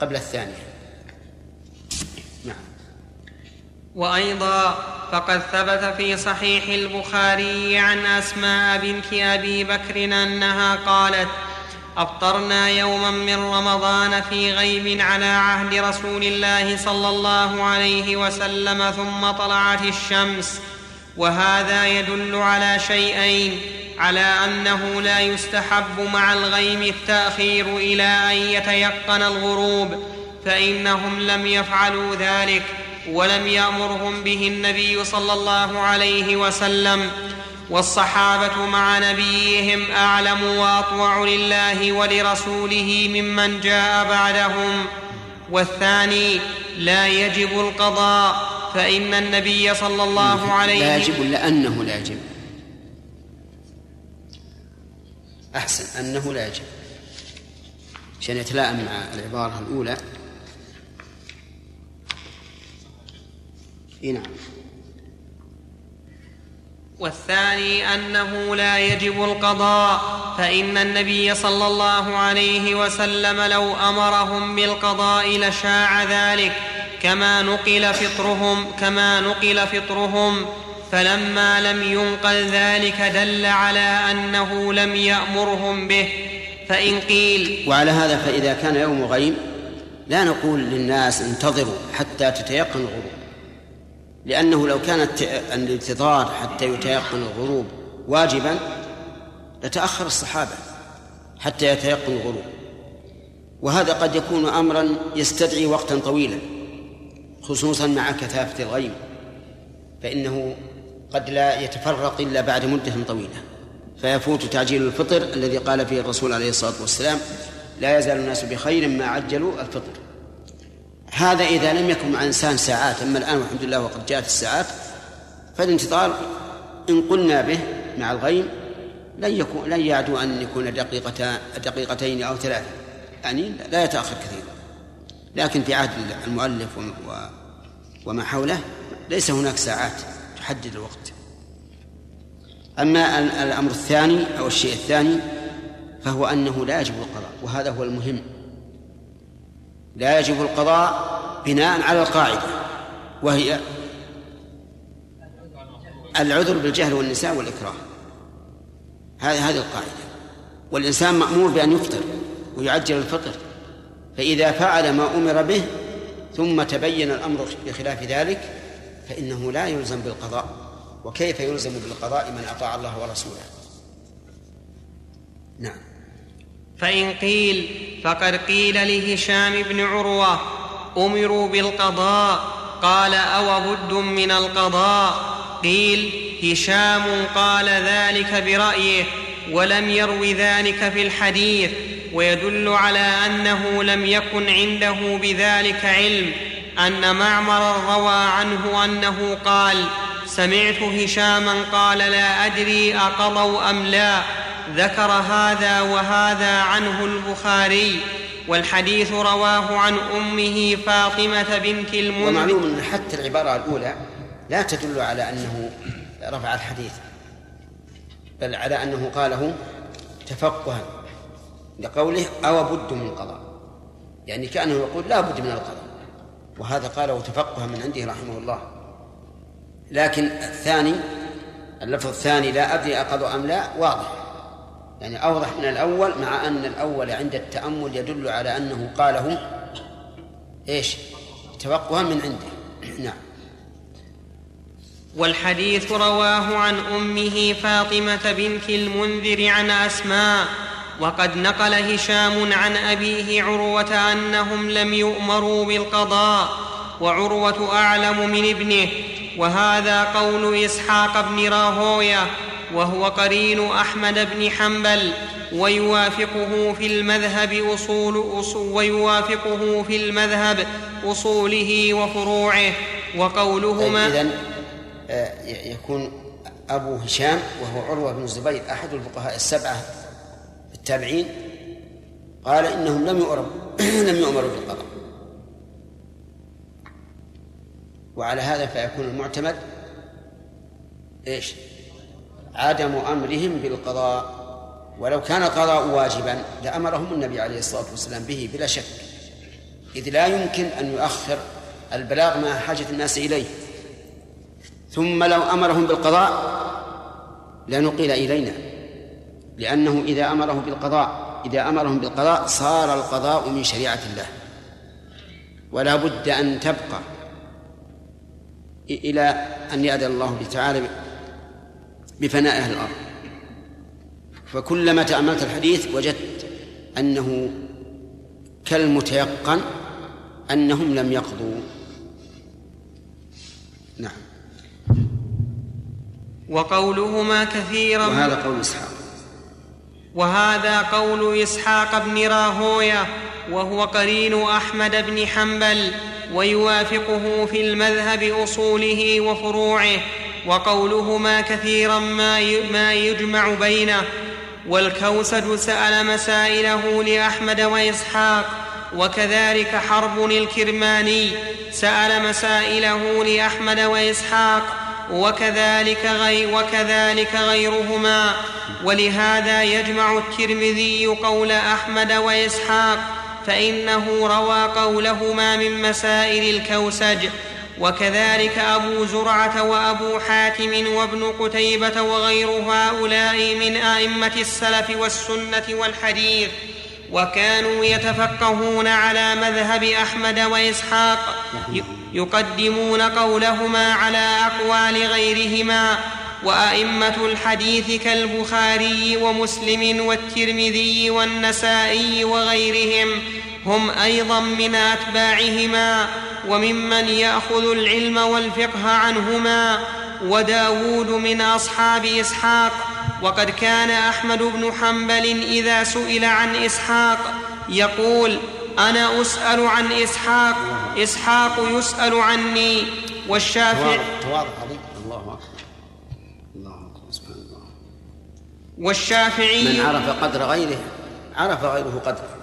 قبل الثانية نعم وأيضا فقد ثبت في صحيح البخاري عن أسماء بنت أبي بكر أنها قالت أفطرنا يوما من رمضان في غيب على عهد رسول الله صلى الله عليه وسلم ثم طلعت الشمس. وهذا يدل على شيئين على أنه لا يستحب مع الغيم التأخير إلى أن يتيقن الغروب فإنهم لم يفعلوا ذلك. ولم يأمرهم به النبي صلى الله عليه وسلم والصحابة مع نبيهم أعلم وأطوع لله ولرسوله ممن جاء بعدهم. والثاني لا يجب القضاء فإن النبي صلى الله عليه لا يجب لأنه لا يجب. أحسن أنه لا يجب. عشان يتلائم مع العبارة الأولى نعم. والثاني أنه لا يجب القضاء فإن النبي صلى الله عليه وسلم لو أمرهم بالقضاء لشاع ذلك كما نقل فطرهم كما نقل فطرهم. فلما لم ينقل ذلك دل على أنه لم يأمرهم به. فإن قيل وعلى هذا فإذا كان يوم غيم لا نقول للناس انتظروا حتى تتيقن الغروب. لأنه لو كانت الانتظار حتى يتيقن الغروب واجبا لتأخر الصحابة حتى يتيقن الغروب. وهذا قد يكون أمرا يستدعي وقتا طويلا خصوصا مع كثافة الغيم فإنه قد لا يتفرق إلا بعد مدة طويلة. فيفوت تعجيل الفطر الذي قال فيه الرسول عليه الصلاة والسلام لا يزال الناس بخير ما عجلوا الفطر. هذا إذا لم يكن مع إنسان ساعات أما الآن والحمد لله وقد جاءت الساعات فالانتظار إن قلنا به مع الغيم لن يكون لن يعدو أن يكون دقيقتان دقيقتين أو ثلاثة. يعني لا يتأخر كثيرا لكن في عهد المؤلف وما حوله ليس هناك ساعات تحدد الوقت. أما الأمر الثاني أو الشيء الثاني فهو أنه لا يجب القضاء وهذا هو المهم. لا يجب القضاء بناء على القاعدة وهي العذر بالجهل والنساء والإكراه. هذه هذه القاعدة. والإنسان مأمور بأن يفطر ويعجل الفطر فإذا فعل ما أمر به ثم تبين الأمر بخلاف ذلك فإنه لا يلزم بالقضاء. وكيف يلزم بالقضاء من أطاع الله ورسوله؟ نعم. فإن قيل فقد قيل لهشام بن عروة أمروا بالقضاء قال أو بد من القضاء قيل هشام قال ذلك برأيه ولم يرو ذلك في الحديث ويدل على أنه لم يكن عنده بذلك علم أن معمر روى عنه أنه قال سمعت هشاما قال لا أدري أقضوا أم لا ذكر هذا وهذا عنه البخاري والحديث رواه عن أمه فاطمة بنت المنذر. ومعلوم أن حتى العبارة الأولى لا تدل على أنه رفع الحديث بل على أنه قاله تفقها لقوله أو بد من قضاء يعني كأنه يقول لا بد من القضاء وهذا قاله تفقها من عنده رحمه الله. لكن الثاني اللفظ الثاني لا أدري أقضى أم لا واضح. يعني أوضح من الأول مع أن الأول عند التأمل يدل على أنه قاله إيش؟ توقها من عنده. نعم. والحديث رواه عن أمه فاطمة بنت المنذر عن أسماء وقد نقل هشام عن أبيه عروة أنهم لم يؤمروا بالقضاء وعروة أعلم من ابنه وهذا قول إسحاق بن راهوية وهو قرين أحمد بن حنبل ويوافقه في المذهب أصول, أصول ويوافقه في المذهب أصوله وفروعه وقولهما إذن آه، يكون أبو هشام وهو عروة بن الزبير أحد الفقهاء السبعة التابعين قال إنهم لم يؤمروا لم يؤمروا بالقضاء وعلى هذا فيكون المعتمد إيش؟ عدم أمرهم بالقضاء ولو كان القضاء واجبا لأمرهم النبي عليه الصلاة والسلام به بلا شك. إذ لا يمكن أن يؤخر البلاغ مع حاجة الناس إليه. ثم لو أمرهم بالقضاء لنقل إلينا لأنه إذا أمره بالقضاء إذا أمرهم بالقضاء صار القضاء من شريعة الله. ولا بد أن تبقى إلى أن يأذن الله تعالى بفناء أهل الأرض. فكلما تأملت الحديث وجدت أنه كالمتيقن أنهم لم يقضوا. نعم. وقولهما كثيرا. وهذا قول إسحاق. وهذا قول إسحاق بن راهوية وهو قرين أحمد بن حنبل ويوافقه في المذهب أصوله وفروعه. وقولهما كثيرا ما يجمع بينه. والكوسج سأل مسائله لأحمد وإسحاق وكذلك حرب الكرماني. سأل مسائله لأحمد وإسحاق وكذلك, غي وكذلك غيرهما. ولهذا يجمع الترمذي قول أحمد وإسحاق فإنه روى قولهما من مسائل الكوسج. وكذلك أبو زرعة وأبو حاتم وابن قتيبة وغير هؤلاء من أئمة السلف والسنة والحديث وكانوا يتفقهون على مذهب أحمد وإسحاق يقدمون قولهما على أقوال غيرهما وأئمة الحديث كالبخاري ومسلم والترمذي والنسائي وغيرهم هم أيضا من أتباعهما وممن يأخذ العلم والفقه عنهما وداود من أصحاب إسحاق وقد كان أحمد بن حنبل إذا سئل عن إسحاق يقول أنا أسأل عن إسحاق إسحاق يسأل عني. والشافعي الله أكبر. الله أكبر. سبحان الله. والشافعي من عرف قدر غيره عرف غيره قدره.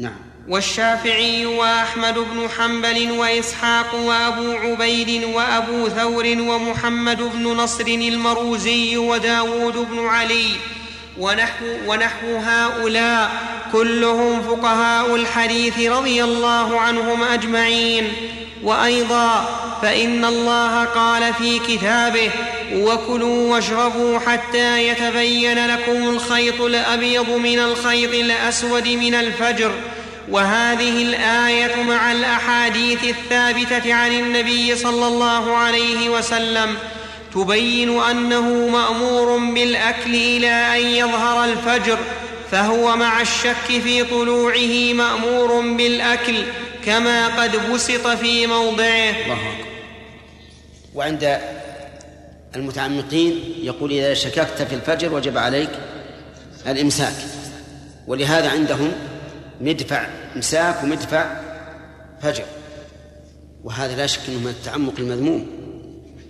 نعم. والشافعي وأحمد بن حنبل وإسحاق وأبو عبيد وأبو ثور ومحمد بن نصر المروزي وداود بن علي ونحو, ونحو هؤلاء كلهم فقهاء الحديث رضي الله عنهم أجمعين. وأيضا فإن الله قال في كتابه وكلوا واشربوا حتى يتبين لكم الخيط الأبيض من الخيط الأسود من الفجر. وهذه الآية مع الأحاديث الثابتة عن النبي صلى الله عليه وسلم. تبين أنه مأمور بالأكل إلى أن يظهر الفجر فهو مع الشك في طلوعه مأمور بالأكل. كما قد بسط في موضعه. الله. وعند المتعمقين يقول إذا شككت في الفجر وجب عليك الإمساك. ولهذا عندهم مدفع إمساك ومدفع فجر. وهذا لا شك أنه من التعمق المذموم.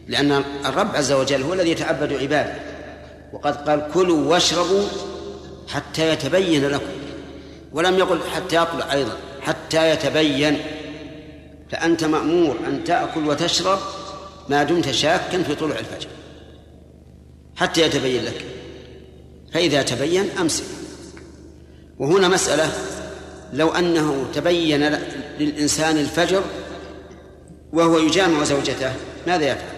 لأن الرب عز وجل هو الذي يتعبد عباده. وقد قال كلوا واشربوا حتى يتبين لكم. ولم يقل حتى يطلع أيضا. حتى يتبين فأنت مأمور أن تأكل وتشرب ما دمت شاكا في طلوع الفجر حتى يتبين لك. فإذا تبين أمسك وهنا مسألة لو أنه تبين للإنسان الفجر وهو يجامع زوجته ماذا يفعل؟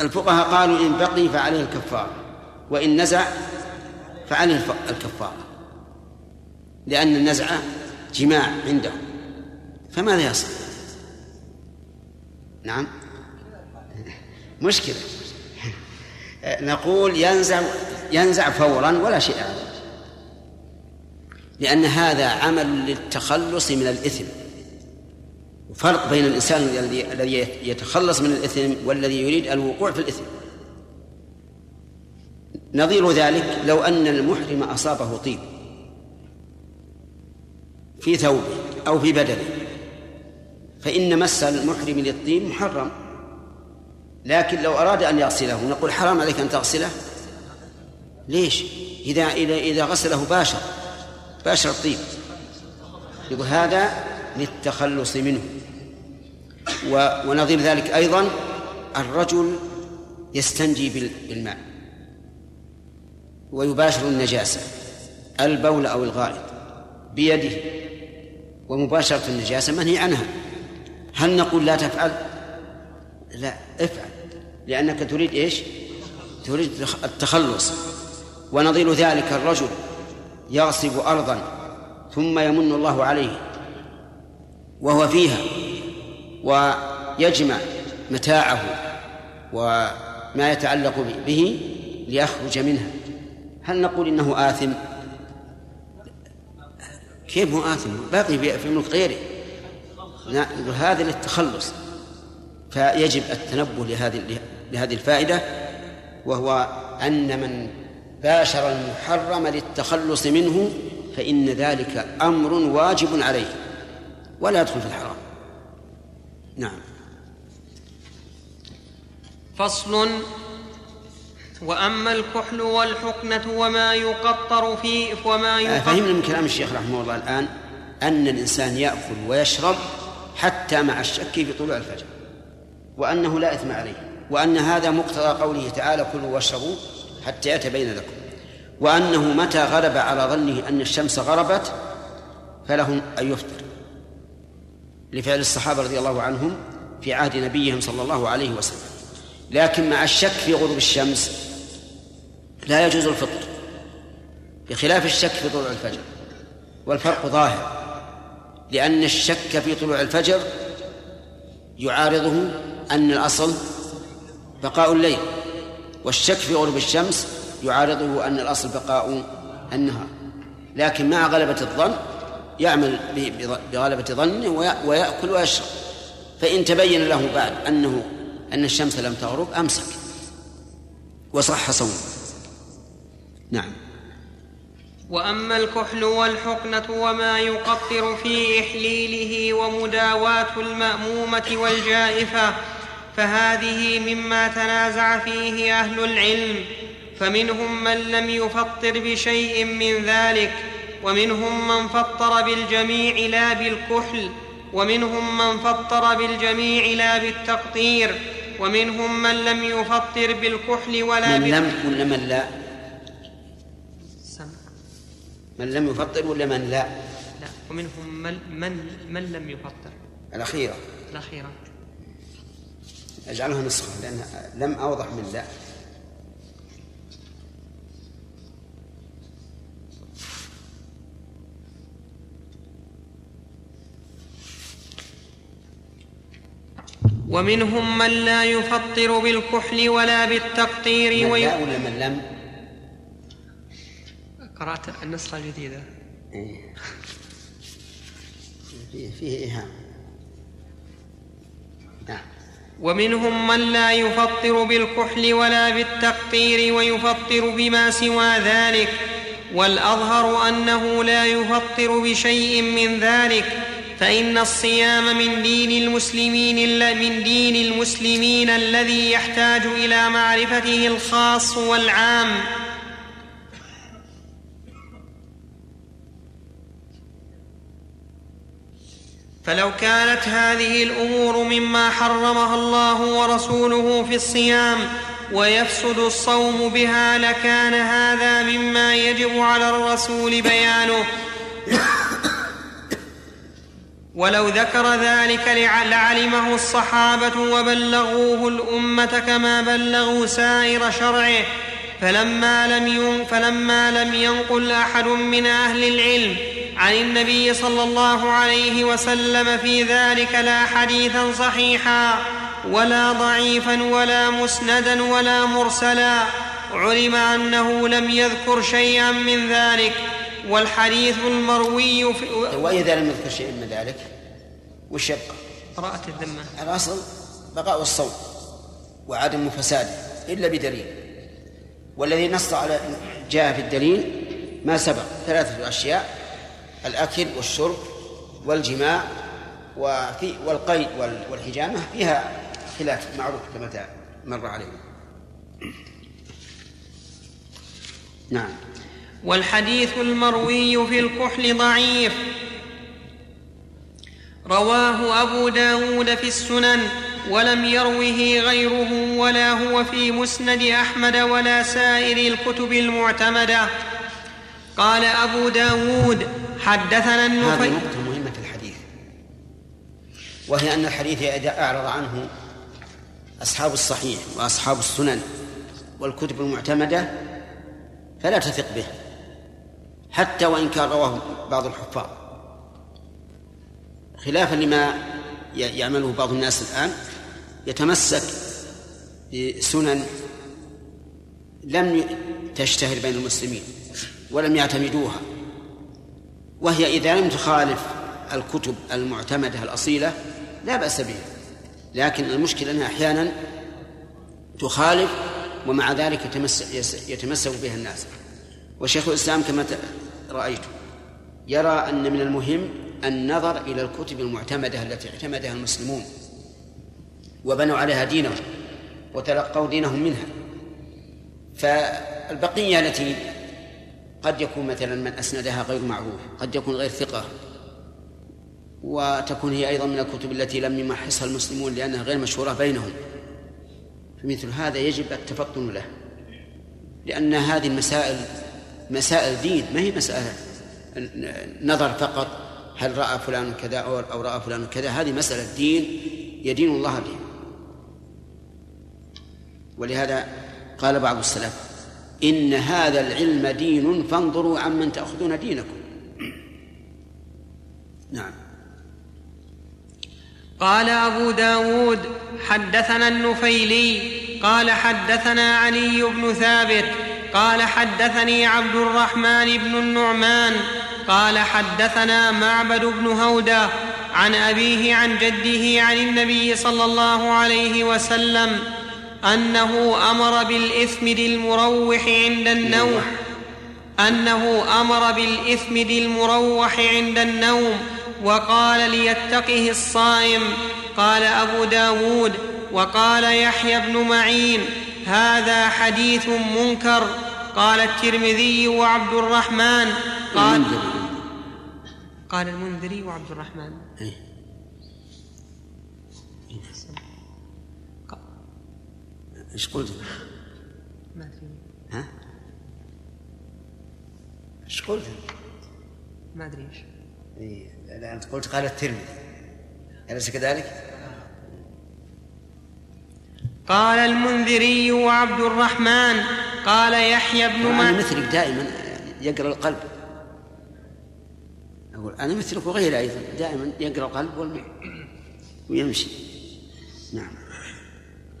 الفقهاء قالوا إن بقي فعليه الكفارة وإن نزع فعليه الكفارة لأن النزع جماع عنده. فماذا يصل؟ نعم. مشكلة. نقول ينزع ينزع فورا ولا شيء عليه. لأن هذا عمل للتخلص من الإثم. فرق بين الإنسان الذي يتخلص من الإثم والذي يريد الوقوع في الإثم. نظير ذلك لو أن المحرم أصابه طيب. في ثوبه أو في بدنه. فإن مس المحرم للطيب محرم. لكن لو أراد أن يغسله نقول حرام عليك أن تغسله؟ ليش؟ إذا إذا إذا غسله باشر باشر الطيب يقول هذا للتخلص منه. ونظير ذلك أيضا الرجل يستنجي بالماء. ويباشر النجاسة البول أو الغائط بيده. ومباشرة النجاسة منهي عنها. هل نقول لا تفعل؟ لا افعل. لأنك تريد إيش؟ تريد التخلص. ونظير ذلك الرجل يغصب أرضا ثم يمن الله عليه وهو فيها ويجمع متاعه وما يتعلق به ليخرج منها. هل نقول إنه آثم؟ كيف هو آثم؟ باقي في ملك غيره. هذا للتخلص. فيجب التنبه لهذه لهذه الفائدة وهو أن من باشر المحرم للتخلص منه فإن ذلك أمر واجب عليه ولا يدخل في الحرام. نعم. فصل وأما الكحل والحقنة وما يقطر فيه وما آه، يقطر فهمنا من كلام الشيخ رحمه الله الآن أن الإنسان يأكل ويشرب حتى مع الشك في طلوع الفجر وأنه لا إثم عليه وأن هذا مقتضى قوله تعالى كلوا واشربوا حتى يتبين لكم. وأنه متى غلب على ظنه أن الشمس غربت فله أن يفطر. لفعل الصحابة رضي الله عنهم في عهد نبيهم صلى الله عليه وسلم. لكن مع الشك في غروب الشمس لا يجوز الفطر. بخلاف الشك في طلوع الفجر. والفرق ظاهر. لأن الشك في طلوع الفجر يعارضه أن الأصل بقاء الليل والشك في غروب الشمس يعارضه أن الأصل بقاء النهار. لكن مع غلبة الظن يعمل بغلبة ظنه ويأكل ويشرب. فإن تبين له بعد أنه أن الشمس لم تغرب أمسك. وصح صومه نعم. وأما الكحل والحقنة وما يقطر في إحليله ومداواة المأمومة والجائفة فهذه مما تنازع فيه أهل العلم فمنهم من لم يفطر بشيء من ذلك ومنهم من فطر بالجميع لا بالكحل ومنهم من فطر بالجميع لا بالتقطير ومنهم من لم يفطر بالكحل ولا من لم ولا من لا من لم يفطر ولا من لا؟ لا ومنهم من من, من لم يفطر. الأخيرة. الأخيرة. اجعلها نسخة لأن لم أوضح من لا. ومنهم من لا يفطر بالكحل ولا بالتقطير من لا ولا من لم؟ قرأت النسخة الجديدة. إيه. فيه فيه إيهام. نعم. ومنهم من لا يفطر بالكحل ولا بالتقطير ويفطر بما سوى ذلك والأظهر أنه لا يفطر بشيء من ذلك فإن الصيام من دين المسلمين من دين المسلمين الذي يحتاج إلى معرفته الخاص والعام. فلو كانت هذه الأمور مما حرمها الله ورسوله في الصيام ويفسد الصوم بها لكان هذا مما يجب على الرسول بيانه. ولو ذكر ذلك لعلمه الصحابة وبلغوه الأمة كما بلغوا سائر شرعه فلما لم, فلما لم ينقل أحد من أهل العلم عن النبي صلى الله عليه وسلم في ذلك لا حديثا صحيحا ولا ضعيفا ولا مسندا ولا مرسلا. علم أنه لم يذكر شيئا من ذلك. والحديث المروي في وإذا لم يذكر شيئا من ذلك وش يبقى؟ براءة الذمة. الأصل بقاء الصوم وعدم فساده إلا بدليل. والذي نص على جاء في الدليل ما سبق ثلاثة أشياء. الأكل والشرب والجماع وفي والقيد والحجامة فيها خلاف معروف كما مر علينا. نعم. والحديث المروي في الكحل ضعيف. رواه أبو داود في السنن ولم يروه غيره ولا هو في مسند أحمد ولا سائر الكتب المعتمدة. قال أبو داود حدثنا النفي هذه نقطة مهمة في الحديث. وهي أن الحديث إذا أعرض عنه أصحاب الصحيح وأصحاب السنن والكتب المعتمدة فلا تثق به حتى وإن كان رواه بعض الحفاظ. خلافا لما يعمله بعض الناس الآن يتمسك بسنن لم تشتهر بين المسلمين. ولم يعتمدوها. وهي إذا لم تخالف الكتب المعتمدة الأصيلة لا بأس بها. لكن المشكلة أنها أحيانا تخالف ومع ذلك يتمسك, بها الناس. وشيخ الإسلام كما رأيت يرى أن من المهم النظر إلى الكتب المعتمدة التي اعتمدها المسلمون وبنوا عليها دينهم وتلقوا دينهم منها. فالبقية التي قد يكون مثلا من أسندها غير معروف قد يكون غير ثقة وتكون هي أيضا من الكتب التي لم يمحصها المسلمون لأنها غير مشهورة بينهم. فمثل هذا يجب التفطن له لأن هذه المسائل مسائل دين ما هي مسألة نظر فقط هل رأى فلان كذا أو رأى فلان كذا هذه مسألة دين يدين الله به ولهذا قال بعض السلف إن هذا العلم دين فانظروا عمن تأخذون دينكم. نعم. قال أبو داود حدثنا النفيلي قال حدثنا علي بن ثابت قال حدثني عبد الرحمن بن النعمان قال حدثنا معبد بن هودة عن أبيه عن جده عن النبي صلى الله عليه وسلم أنه أمر بالإثم للمروح عند النوم. أنه أمر بالإثم للمروح عند النوم. وقال ليتقه الصائم. قال أبو داود. وقال يحيى بن معين. هذا حديث منكر. قال الترمذي وعبد الرحمن. قال قال المنذري وعبد الرحمن. إيه. إيش قلت؟ ما ادري ها؟ إيش قلت؟ ما أدري إيش اي لا أنت قلت قال الترمذي أليس كذلك؟ قال المنذري وعبد الرحمن قال يحيى بن أنا مثلك دائما يقرأ القلب أقول أنا مثلك وغيري أيضا دائما يقرأ القلب ويمشي نعم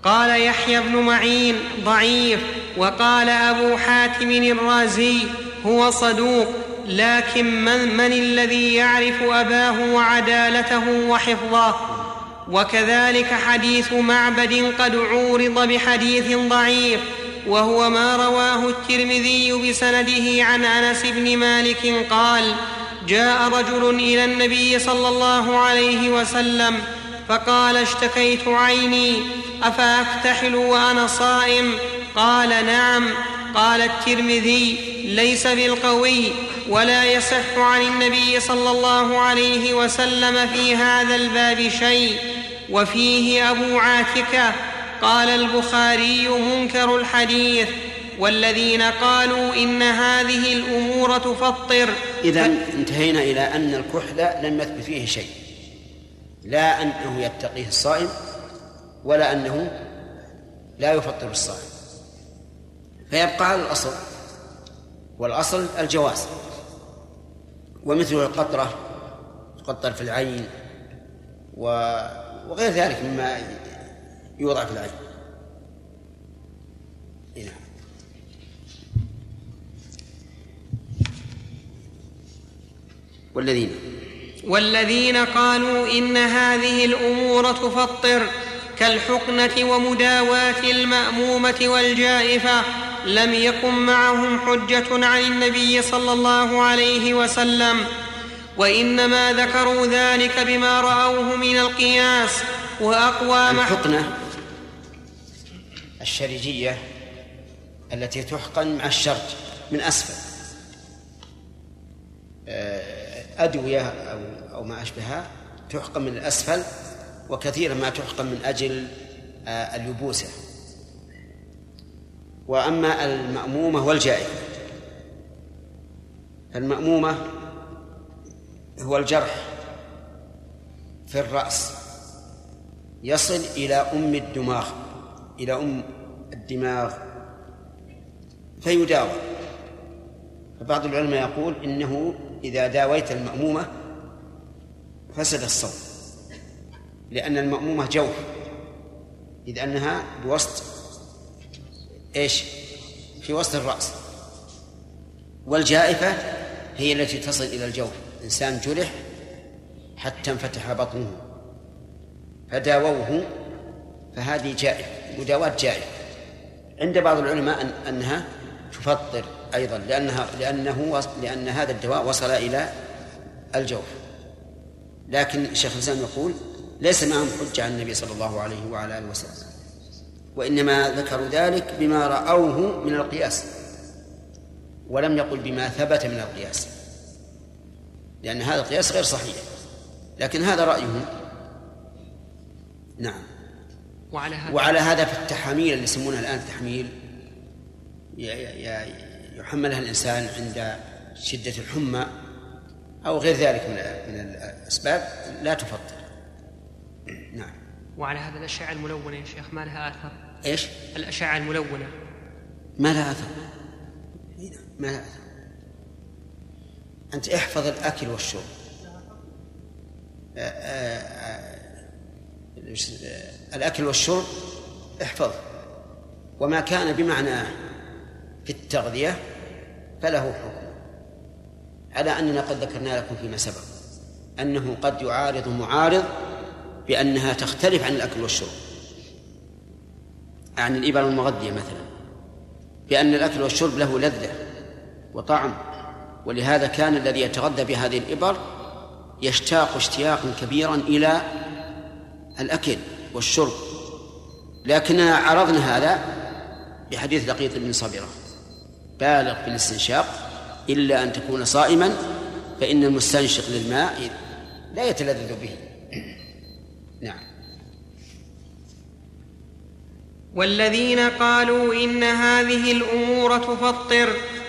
قال يحيى بن معين ضعيف وقال أبو حاتم الرازي هو صدوق لكن من, من الذي يعرف أباه وعدالته وحفظه؟ وكذلك حديث معبد قد عورض بحديث ضعيف وهو ما رواه الترمذي بسنده عن أنس بن مالك قال جاء رجل إلى النبي صلى الله عليه وسلم فقال اشتكيت عيني افاكتحل وأنا صائم؟ قال نعم. قال الترمذي ليس بالقوي ولا يصح عن النبي صلى الله عليه وسلم في هذا الباب شيء. وفيه أبو عاتكة قال البخاري منكر الحديث والذين قالوا إن هذه الأمور تفطر. اذا انتهينا إلى أن الكحل لم يثبت فيه شيء. لا أنه يتقيه الصائم ولا أنه لا يفطر الصائم. فيبقى على الأصل والأصل الجواز. ومثل القطرة تقطر في العين وغير ذلك مما يوضع في العين. نعم والذين؟ والذين قالوا إن هذه الأمور تفطر كالحقنة ومداواة المأمومة والجائفة لم يكن معهم حجة عن النبي صلى الله عليه وسلم وإنما ذكروا ذلك بما رأوه من القياس وأقوى الحقنة الشرجيه التي تحقن مع الشرج من أسفل. آه، أدوية أو أو ما أشبهها تحقن من الأسفل وكثيرا ما تحقن من أجل آه، اليبوسة. وأما المأمومة والجائفة المأمومة هو الجرح في الرأس يصل إلى أم الدماغ إلى أم الدماغ فيداوى فبعض العلماء يقول إنه إذا داويت المأمومة فسد الصوم لأن المأمومة جوف إذ أنها بوسط إيش؟ في وسط الرأس. والجائفة هي التي تصل إلى الجوف. إنسان جرح حتى انفتح بطنه فداووه فهذه جائفة مداواة جائفة. عند بعض العلماء أن أنها تفطر أيضا لأنها لأنه لأن هذا الدواء وصل إلى الجوف. لكن الشيخ الإسلام يقول ليس معهم حجة عن النبي صلى الله عليه وعلى آله وسلم وإنما ذكروا ذلك بما رأوه من القياس ولم يقل بما ثبت من القياس. لأن هذا القياس غير صحيح. لكن هذا رأيهم نعم. وعلى هذا وعلى هذا في التحاميل اللي يسمونها الآن تحميل يحملها الإنسان عند شدة الحمى أو غير ذلك من من الأسباب لا تفطر. نعم. وعلى هذا الأشعة الملونة يا شيخ ما لها آثر؟ إيش؟ الأشعة الملونة. ما لها أثر. ما لها أثر. أنت احفظ الأكل والشرب. الأكل والشرب احفظ. وما كان بمعنى في التغذية فله حكم. على أننا قد ذكرنا لكم فيما سبق أنه قد يعارض معارض بأنها تختلف عن الأكل والشرب. عن الإبر المغذية مثلا. بأن الأكل والشرب له لذة وطعم ولهذا كان الذي يتغذى بهذه الإبر يشتاق اشتياقا كبيرا إلى الأكل والشرب. لكننا عرضنا هذا بحديث لقيط بن صبرة. بالغ في الاستنشاق إلا أن تكون صائما فإن المستنشق للماء لا يتلذذ به. نعم. والذين قالوا إن هذه الأمور تفطر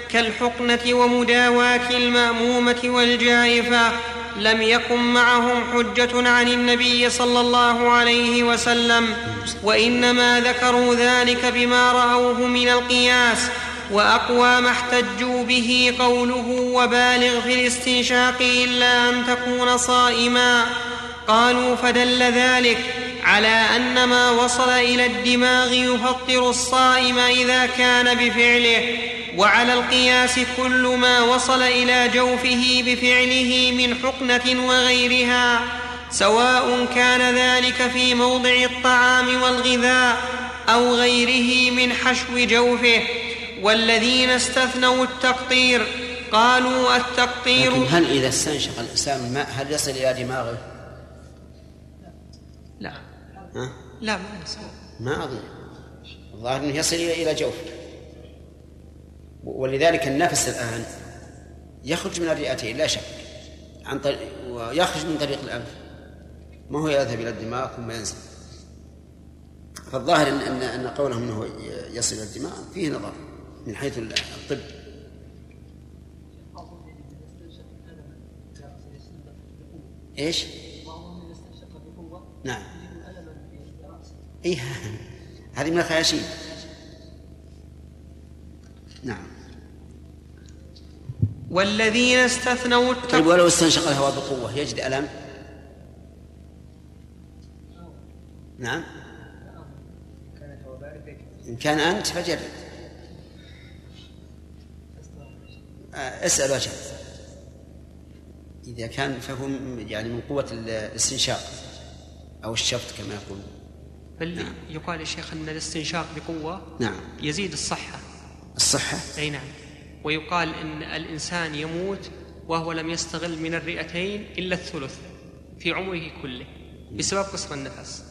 كالحقنة ومداواة المأمومة والجائفة لم يكن معهم حجة عن النبي صلى الله عليه وسلم وإنما ذكروا ذلك بما رأوه من القياس وأقوى ما احتجوا به قوله وبالغ في الاستنشاق إلا أن تكون صائما. قالوا فدل ذلك على أن ما وصل إلى الدماغ يفطر الصائم إذا كان بفعله وعلى القياس كل ما وصل إلى جوفه بفعله من حقنة وغيرها سواء كان ذلك في موضع الطعام والغذاء أو غيره من حشو جوفه. والذين استثنوا التقطير قالوا التقطير لكن هل إذا استنشق الإنسان الماء هل يصل إلى دماغه؟ لا. ها؟ لا ما يصل. ما أظن. الظاهر أنه يصل إلى جوفه ولذلك النفس الآن يخرج من الرئتين لا شك. عن طريق ويخرج من طريق الأنف. ما هو يذهب إلى الدماغ ثم ينزل. فالظاهر أن أن قولهم أنه يصل إلى الدماغ فيه نظر. من حيث الطب. إيش؟ نعم. اي هذه من الخياشيم نعم. والذين استثنوا التقوى طيب ولو استنشق الهواء بقوة يجد ألم؟ نعم. إن كان أنت فجرب أسأل وجهه. إذا كان فهو يعني من قوة الاستنشاق أو الشفط كما يقول بل نعم. يقال يا شيخ أن الاستنشاق بقوة نعم. يزيد الصحة. الصحة؟ أي نعم. ويقال أن الإنسان يموت وهو لم يستغل من الرئتين إلا الثلث في عمره كله بسبب قصر النفس.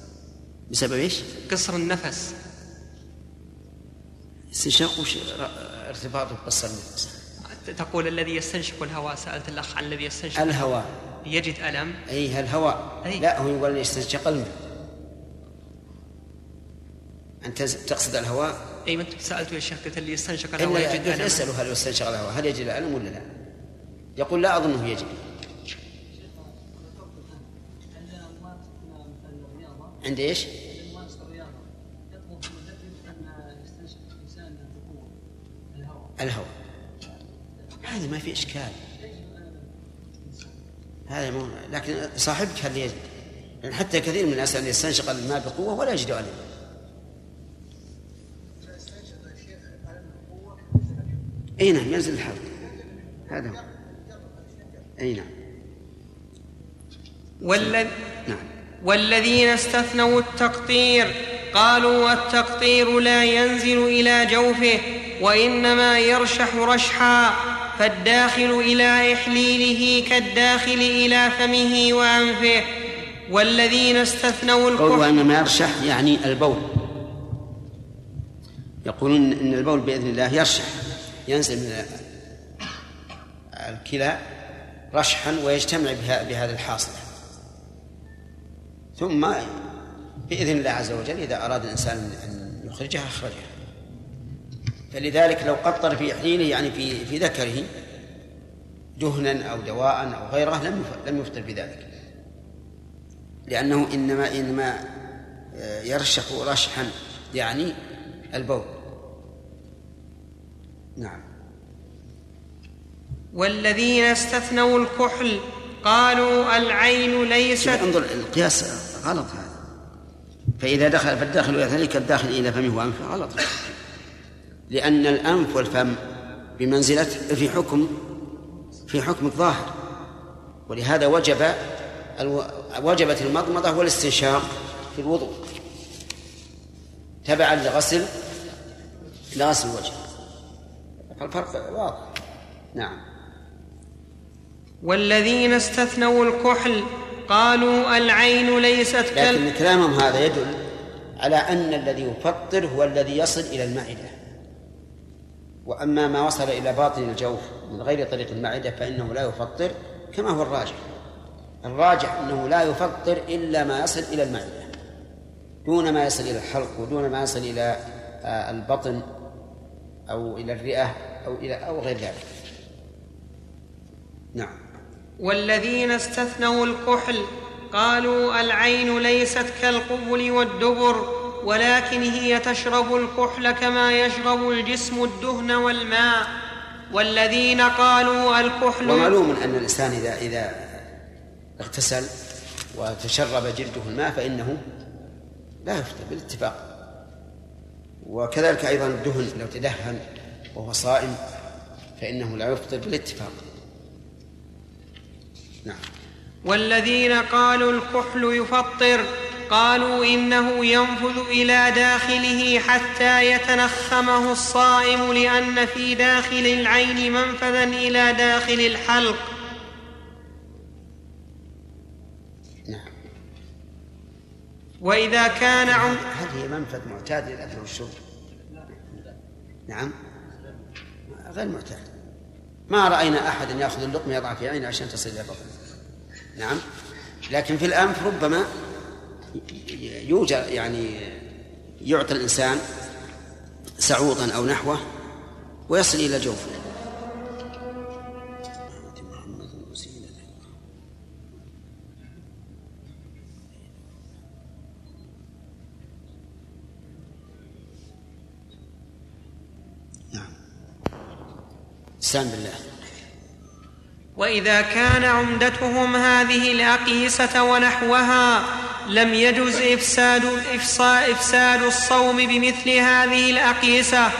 بسبب إيش؟ قصر النفس. استنشاق ارتباطه بقصر النفس؟ تقول الذي يستنشق الهواء؟ سألت الأخ عن الذي يستنشق الهواء. يجد ألم؟ أي الهواء أي. لا هو يقول يستنشق الماء أنت تقصد الهواء؟ أي ما سألته يا شيخ قلت اللي يستنشق الهواء يجد ألم. اسأله هل يستنشق الهواء هل يجد الألم ولا لا؟ يقول لا أظنه يجد. عند إيش؟ الهواء. ما في إشكال. هذا مو لكن صاحبك هل يجد؟ يعني حتى كثير من الناس يستنشق الماء بقوة ولا يجد ألم إي نعم ينزل الحلق هذا هو. إي نعم. والذ... نعم. والذين استثنوا التقطير قالوا التقطير لا ينزل إلى جوفه وإنما يرشح رشحا. فالداخل إلى إحليله كالداخل إلى فمه وأنفه. والذين استثنوا الكحل وانما يرشح يعني البول. يقولون إن البول بإذن الله يرشح ينزل من الكلى رشحا ويجتمع بهذا الحاصل. ثم بإذن الله عز وجل إذا أراد الإنسان أن يخرجها أخرجها فلذلك لو قطر في حينه يعني في في ذكره دهنا أو دواء أو غيره لم لم يفطر بذلك. لأنه إنما إنما يرشح رشحا يعني البول. نعم. والذين استثنوا الكحل قالوا العين ليست انظر القياس غلط هذا. فإذا دخل فالداخل إلى ذلك الداخل إلى فمه وأنفه غلط. لأن الأنف والفم بمنزلة في حكم في حكم الظاهر. ولهذا وجب وجبت المضمضة والاستنشاق في الوضوء. تبعا لغسل لغسل الوجه. الفرق واضح. نعم. والذين استثنوا الكحل قالوا العين ليست كال لكن كلامهم هذا يدل على أن الذي يفطر هو الذي يصل إلى المعدة وأما ما وصل إلى باطن الجوف من غير طريق المعدة فإنه لا يفطر كما هو الراجح. الراجح أنه لا يفطر إلا ما يصل إلى المعدة دون ما يصل إلى الحلق ودون ما يصل إلى آه، البطن أو إلى الرئة أو إلى أو غير ذلك. نعم. والذين استثنوا الكحل قالوا العين ليست كالقبل والدبر ولكن هي تشرب الكحل كما يشرب الجسم الدهن والماء. والذين قالوا الكحل ومعلوم أن الإنسان إذا إذا اغتسل وتشرب جلده الماء فإنه لا يفطر بالاتفاق. وكذلك أيضا الدهن لو تدهن وهو صائم فإنه لا يفطر بالاتفاق. نعم. والذين قالوا الكحل يفطر قالوا إنه ينفذ إلى داخله حتى يتنخمه الصائم لأن في داخل العين منفذا إلى داخل الحلق. نعم. وإذا كان عم هل هي منفذ معتاد للاكل والشرب نعم. غير معتاد. ما رأينا أحدا يأخذ اللقمة يضع في عينه عشان تصل إلى بطنه نعم. لكن في الأنف ربما يوجد يعني يعطي الإنسان سعوطا أو نحوه ويصل إلى جوفه. استعن بالله. وإذا كان عمدتهم هذه الاقيسه ونحوها لم يجز إفساد إفساد الصوم بمثل هذه الاقيسه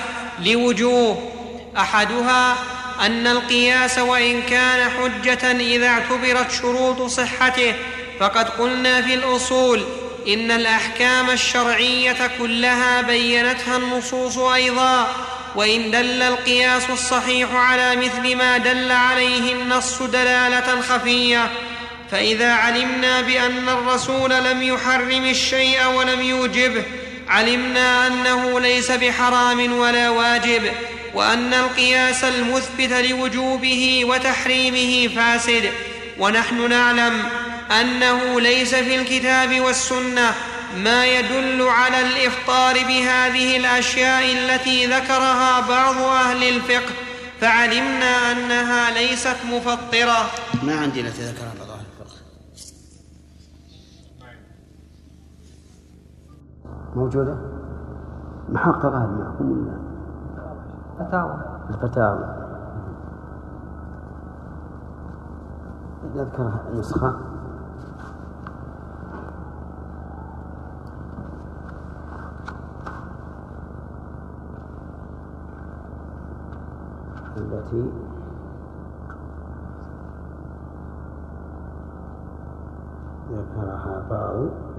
لوجوه. أحدها أن القياس وإن كان حجة إذا اعتبرت شروط صحته فقد قلنا في الأصول إن الأحكام الشرعية كلها بينتها النصوص أيضا. وإن دل القياس الصحيح على مثل ما دل عليه النص دلالة خفية فإذا علمنا بأن الرسول لم يحرم الشيء ولم يوجبه علمنا أنه ليس بحرام ولا واجب وأن القياس المثبت لوجوبه وتحريمه فاسد ونحن نعلم أنه ليس في الكتاب والسنة ما يدل على الإفطار بهذه الأشياء التي ذكرها بعض أهل الفقه فعلمنا أنها ليست مفطرة. ما عندي التي ذكرها بعض أهل الفقه. موجودة؟ محققه معكم ولا فتاوى. الفتاوى. نذكر النسخة التي ذكرها بعض.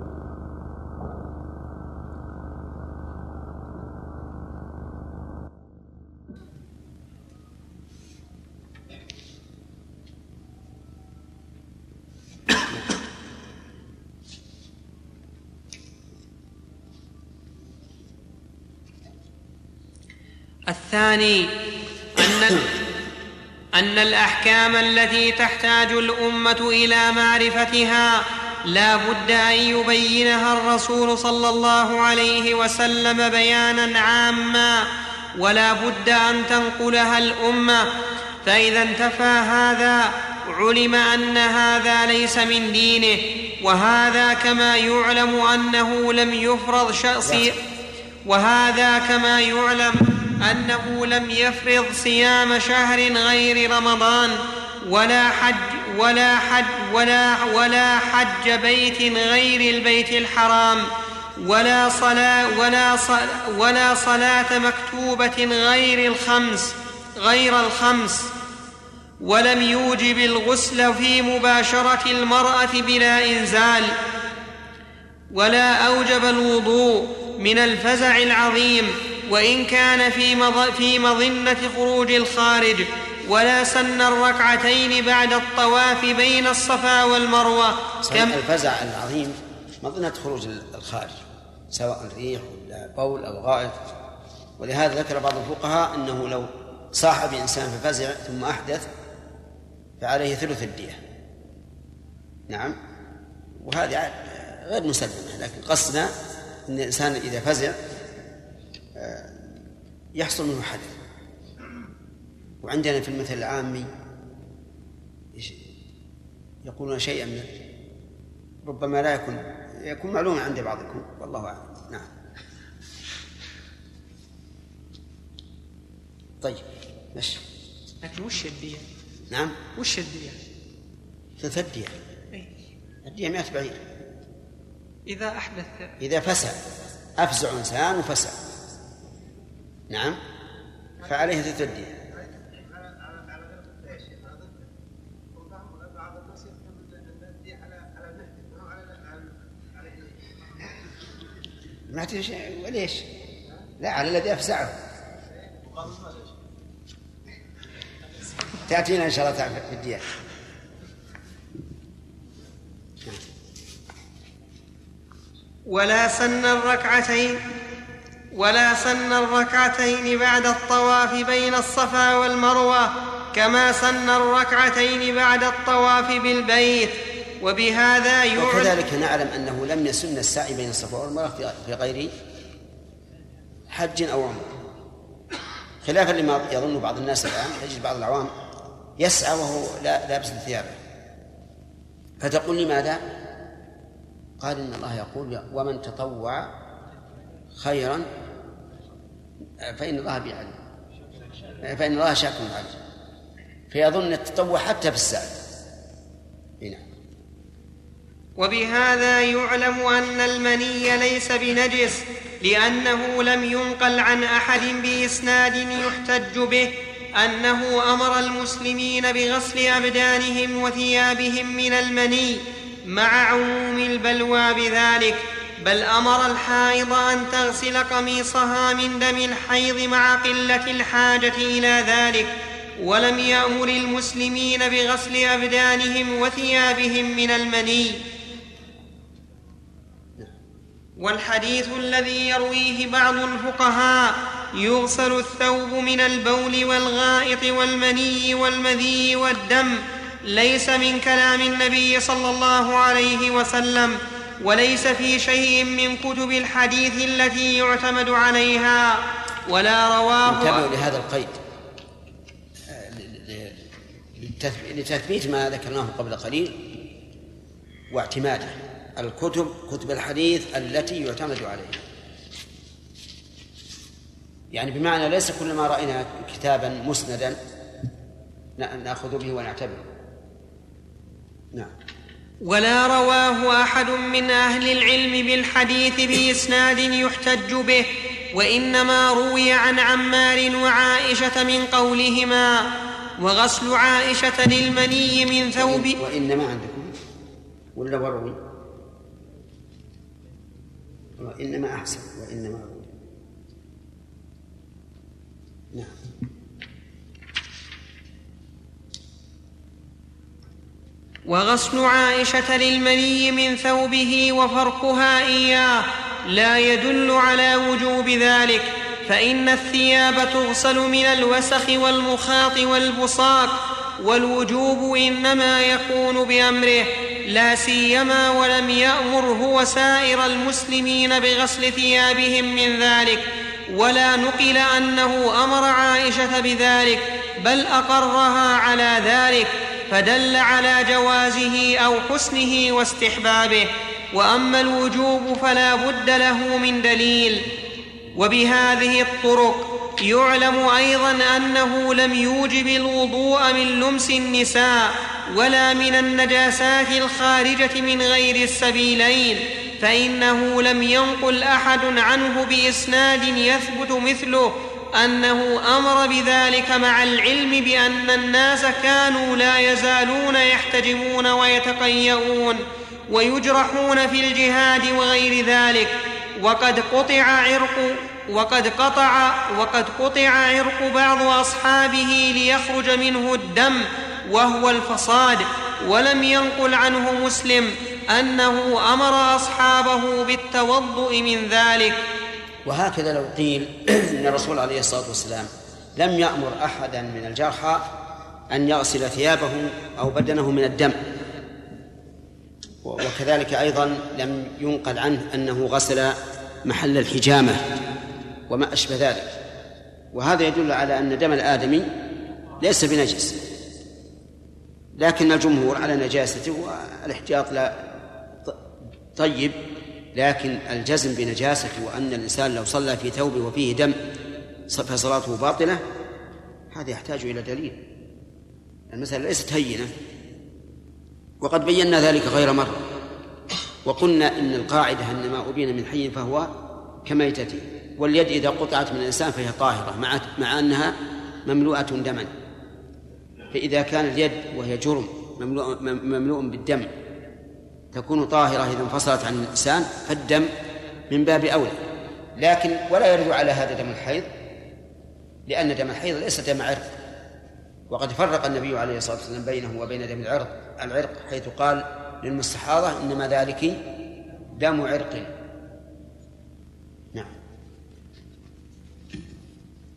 الثاني أن الأحكام التي تحتاج الأمة إلى معرفتها لا بد أن يبينها الرسول صلى الله عليه وسلم بيانا عاما ولا بد أن تنقلها الأمة. فإذا انتفى هذا علم أن هذا ليس من دينه وهذا كما يعلم أنه لم يفرض شخص وهذا كما يعلم أنه لم يفرض صيام شهر غير رمضان ولا حج ولا حج ولا ولا حج بيت غير البيت الحرام ولا صلاة ولا صلاة ولا صلاة مكتوبة غير الخمس غير الخمس. ولم يوجب الغسل في مباشرة المرأة بلا إنزال. ولا أوجب الوضوء من الفزع العظيم. وإن كان في, مض... في مظنة خروج الخارج ولا سن الركعتين بعد الطواف بين الصفا والمروة. كم؟ الفزع العظيم مظنة خروج الخارج سواء الريح ولا بول أو غائط ولهذا ذكر بعض الفقهاء أنه لو صاح بإنسان ففزع ثم أحدث فعليه ثلث الدية. نعم. وهذه غير مسلمة لكن قصدنا أن الإنسان إذا فزع يحصل منه حدث. وعندنا في المثل العامي يقولون شيئا من ربما لا يكون يكون معلوما عند بعضكم والله أعلم. نعم. طيب ماشي لكن وش الدية؟ نعم. وش الدية؟ ثلث الدية. الدية 100 بعير. إذا أحدث إذا فسع أفزع إنسان وفسع نعم. فعليه الدية ما شيء. وليش؟ لا على الذي أفزعه. تأتينا إن شاء الله في الديات ولا سن الركعتين. ولا سن الركعتين بعد الطواف بين الصفا والمروة كما سن الركعتين بعد الطواف بالبيت. وبهذا يعلم وكذلك نعلم أنه لم يسن السعي بين الصفا والمروة في غير حج أو عمرة. خلافا لما يظن بعض الناس الآن تجد بعض العوام يسعى وهو لا لابس ثيابه فتقول لماذا؟ قال إن الله يقول ومن تطوع خيرا فإن الله بعلم فإن الله شاكر عليم فيظن التطوع حتى في السعي نعم. وبهذا يعلم أن المني ليس بنجس لأنه لم ينقل عن أحد بإسناد يحتج به أنه أمر المسلمين بغسل أبدانهم وثيابهم من المني مع عموم البلوى بذلك. بل أمر الحائض أن تغسل قميصها من دم الحيض مع قلة الحاجة إلى ذلك ولم يأمر المسلمين بغسل أبدانهم وثيابهم من المني. والحديث الذي يرويه بعض الفقهاء يغسل الثوب من البول والغائط والمني والمذي والدم ليس من كلام النبي صلى الله عليه وسلم. وليس في شيء من كتب الحديث التي يعتمد عليها ولا رواه انتبهوا لهذا القيد. لتثبيت ما ذكرناه قبل قليل واعتماده. الكتب كتب الحديث التي يعتمد عليها. يعني بمعنى ليس كل ما رأينا كتابا مسندا نأخذ به ونعتبره. نعم. ولا رواه أحد من أهل العلم بالحديث بإسناد يحتج به وإنما روي عن عمار وعائشة من قولهما وغسل عائشة للمني من ثوب وإنما عندكم. ولا وروي؟ وإنما أحسن. وإنما وغسل عائشة للمني من ثوبه وفرقها إياه. لا يدل على وجوب ذلك فإن الثياب تغسل من الوسخ والمخاط والبصاق والوجوب إنما يكون بأمره. لا سيما ولم يأمر هو سائر المسلمين بغسل ثيابهم من ذلك. ولا نقل أنه أمر عائشة بذلك بل أقرها على ذلك. فدل على جوازه أو حسنه واستحبابه وأما الوجوب فلا بد له من دليل. وبهذه الطرق يعلم أيضا أنه لم يوجب الوضوء من لمس النساء ولا من النجاسات الخارجة من غير السبيلين فإنه لم ينقل أحد عنه بإسناد يثبت مثله أنه أمر بذلك مع العلم بأن الناس كانوا لا يزالون يحتجمون ويتقيؤون ويجرحون في الجهاد وغير ذلك. وقد قطع عرق وقد قطع وقد قطع عرق بعض أصحابه ليخرج منه الدم وهو الفصاد. ولم ينقل عنه مسلم أنه أمر أصحابه بالتوضؤ من ذلك. وهكذا لو قيل إن الرسول عليه الصلاة والسلام لم يأمر أحدا من الجرحى أن يغسل ثيابه أو بدنه من الدم. وكذلك أيضا لم ينقل عنه أنه غسل محل الحجامة وما أشبه ذلك. وهذا يدل على أن دم الآدمي ليس بنجس لكن الجمهور على نجاسته والإحتياط لا طيب. لكن الجزم بنجاسته وأن الإنسان لو صلى في ثوبه وفيه دم فصلاته باطلة هذا يحتاج إلى دليل. المسألة ليست هينة. وقد بينا ذلك غير مرة. وقلنا إن القاعدة أن ما أبين من حي فهو كميتته. واليد إذا قطعت من الإنسان فهي طاهرة مع مع أنها مملوءة دما. فإذا كان اليد وهي جرم مملوء, مملوء بالدم تكون طاهرة إذا انفصلت عن الإنسان فالدم من باب أولى. لكن ولا يرد على هذا دم الحيض لأن دم الحيض ليس دم عرق. وقد فرق النبي عليه الصلاة والسلام بينه وبين دم العرق العرق حيث قال للمستحاضة إنما ذلك دم عرق. نعم.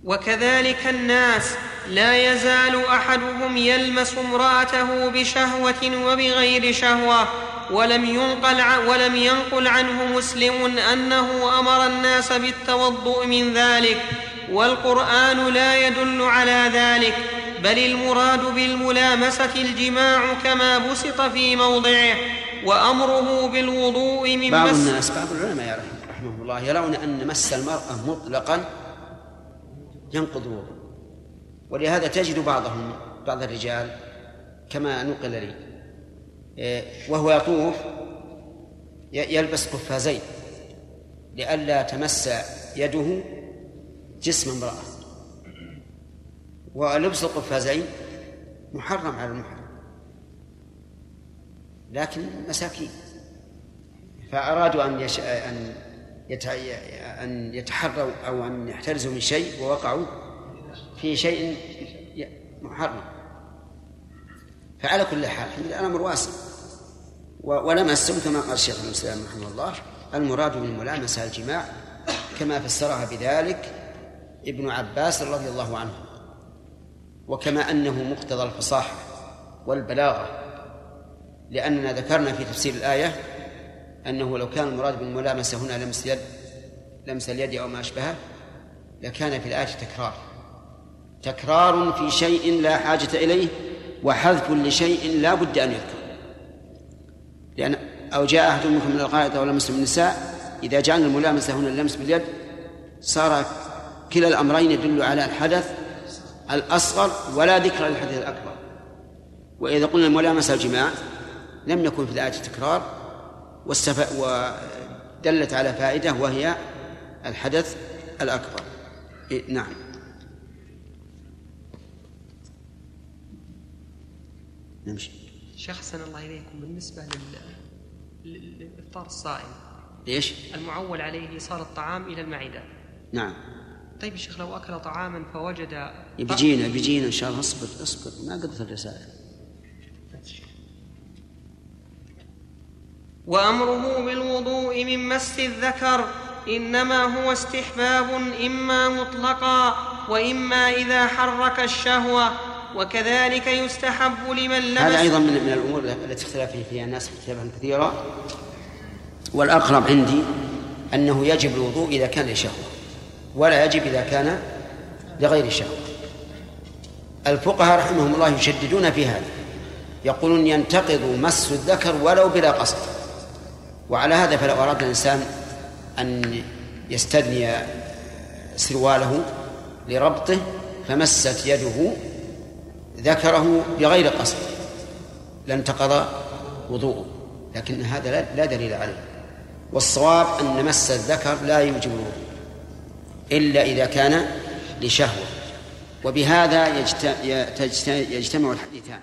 وكذلك الناس لا يزال أحدهم يلمس امرأته بشهوة وبغير شهوة ولم ينقل ولم ينقل عنه مسلم أنه أمر الناس بالتوضؤ من ذلك والقرآن لا يدل على ذلك بل المراد بالملامسة الجماع كما بسط في موضعه وأمره بالوضوء من بعض الناس بعض العلماء رحمة الله. يرون أن مس المرأة مطلقا ينقض الوضوء ولهذا تجد بعضهم بعض الرجال كما نقل لي وهو يطوف يلبس قفازين لئلا تمس يده جسم امرأة. ولبس القفازين محرم على المحرم لكن مساكين. فأرادوا أن يش... أن يت... أن يتحروا أو أن يحترزوا من شيء ووقعوا في شيء محرم. فعلى كل حال الأمر واسع. ولمسهم كما قال الشيخ الإسلام رحمه الله. المراد بالملامسة الجماع كما فسرها بذلك ابن عباس رضي الله عنه. وكما أنه مقتضى الفصاحة والبلاغة لأننا ذكرنا في تفسير الآية أنه لو كان المراد بالملامسة هنا لمس يد لمس اليد أو ما أشبهه لكان في الآية تكرار. تكرار في شيء لا حاجة إليه وحذف لشيء لا بد أن يذكر. أو جاء أحد منكم من الغائط أو لمس النساء إذا جعلنا الملامسة هنا اللمس باليد صار كلا الأمرين يدل على الحدث الأصغر ولا ذكر للحدث الأكبر. وإذا قلنا الملامسة الجماع لم يكن في الآية تكرار ودلت على فائدة وهي الحدث الأكبر. إيه، نعم. نمشي. حسن الله إليكم. بالنسبة للإفطار الصائم. ليش؟ المعول عليه صار الطعام إلى المعدة. نعم. طيب يا شيخ لو أكل طعاما فوجد بيجينا بيجينا إن شاء الله. اصبر اصبر. ما قدرت الرسالة وأمره بالوضوء من مس الذكر. إنما هو استحباب إما مطلقا وإما إذا حرك الشهوة. وكذلك يستحب لمن لمس هذا أيضا من, الأمور التي اختلف فيها الناس اختلافا كثيرا. والأقرب عندي أنه يجب الوضوء إذا كان لشهوة ولا يجب إذا كان لغير شهوة. الفقهاء رحمهم الله يشددون في هذا يقولون ينتقض مس الذكر ولو بلا قصد. وعلى هذا فلو أراد الإنسان أن يستدني سرواله لربطه فمست يده ذكره بغير قصد. لانتقض وضوءه. لكن هذا لا دليل عليه. والصواب أن مس الذكر لا يوجب الوضوء. إلا إذا كان لشهوة. وبهذا يجتمع الحديثان.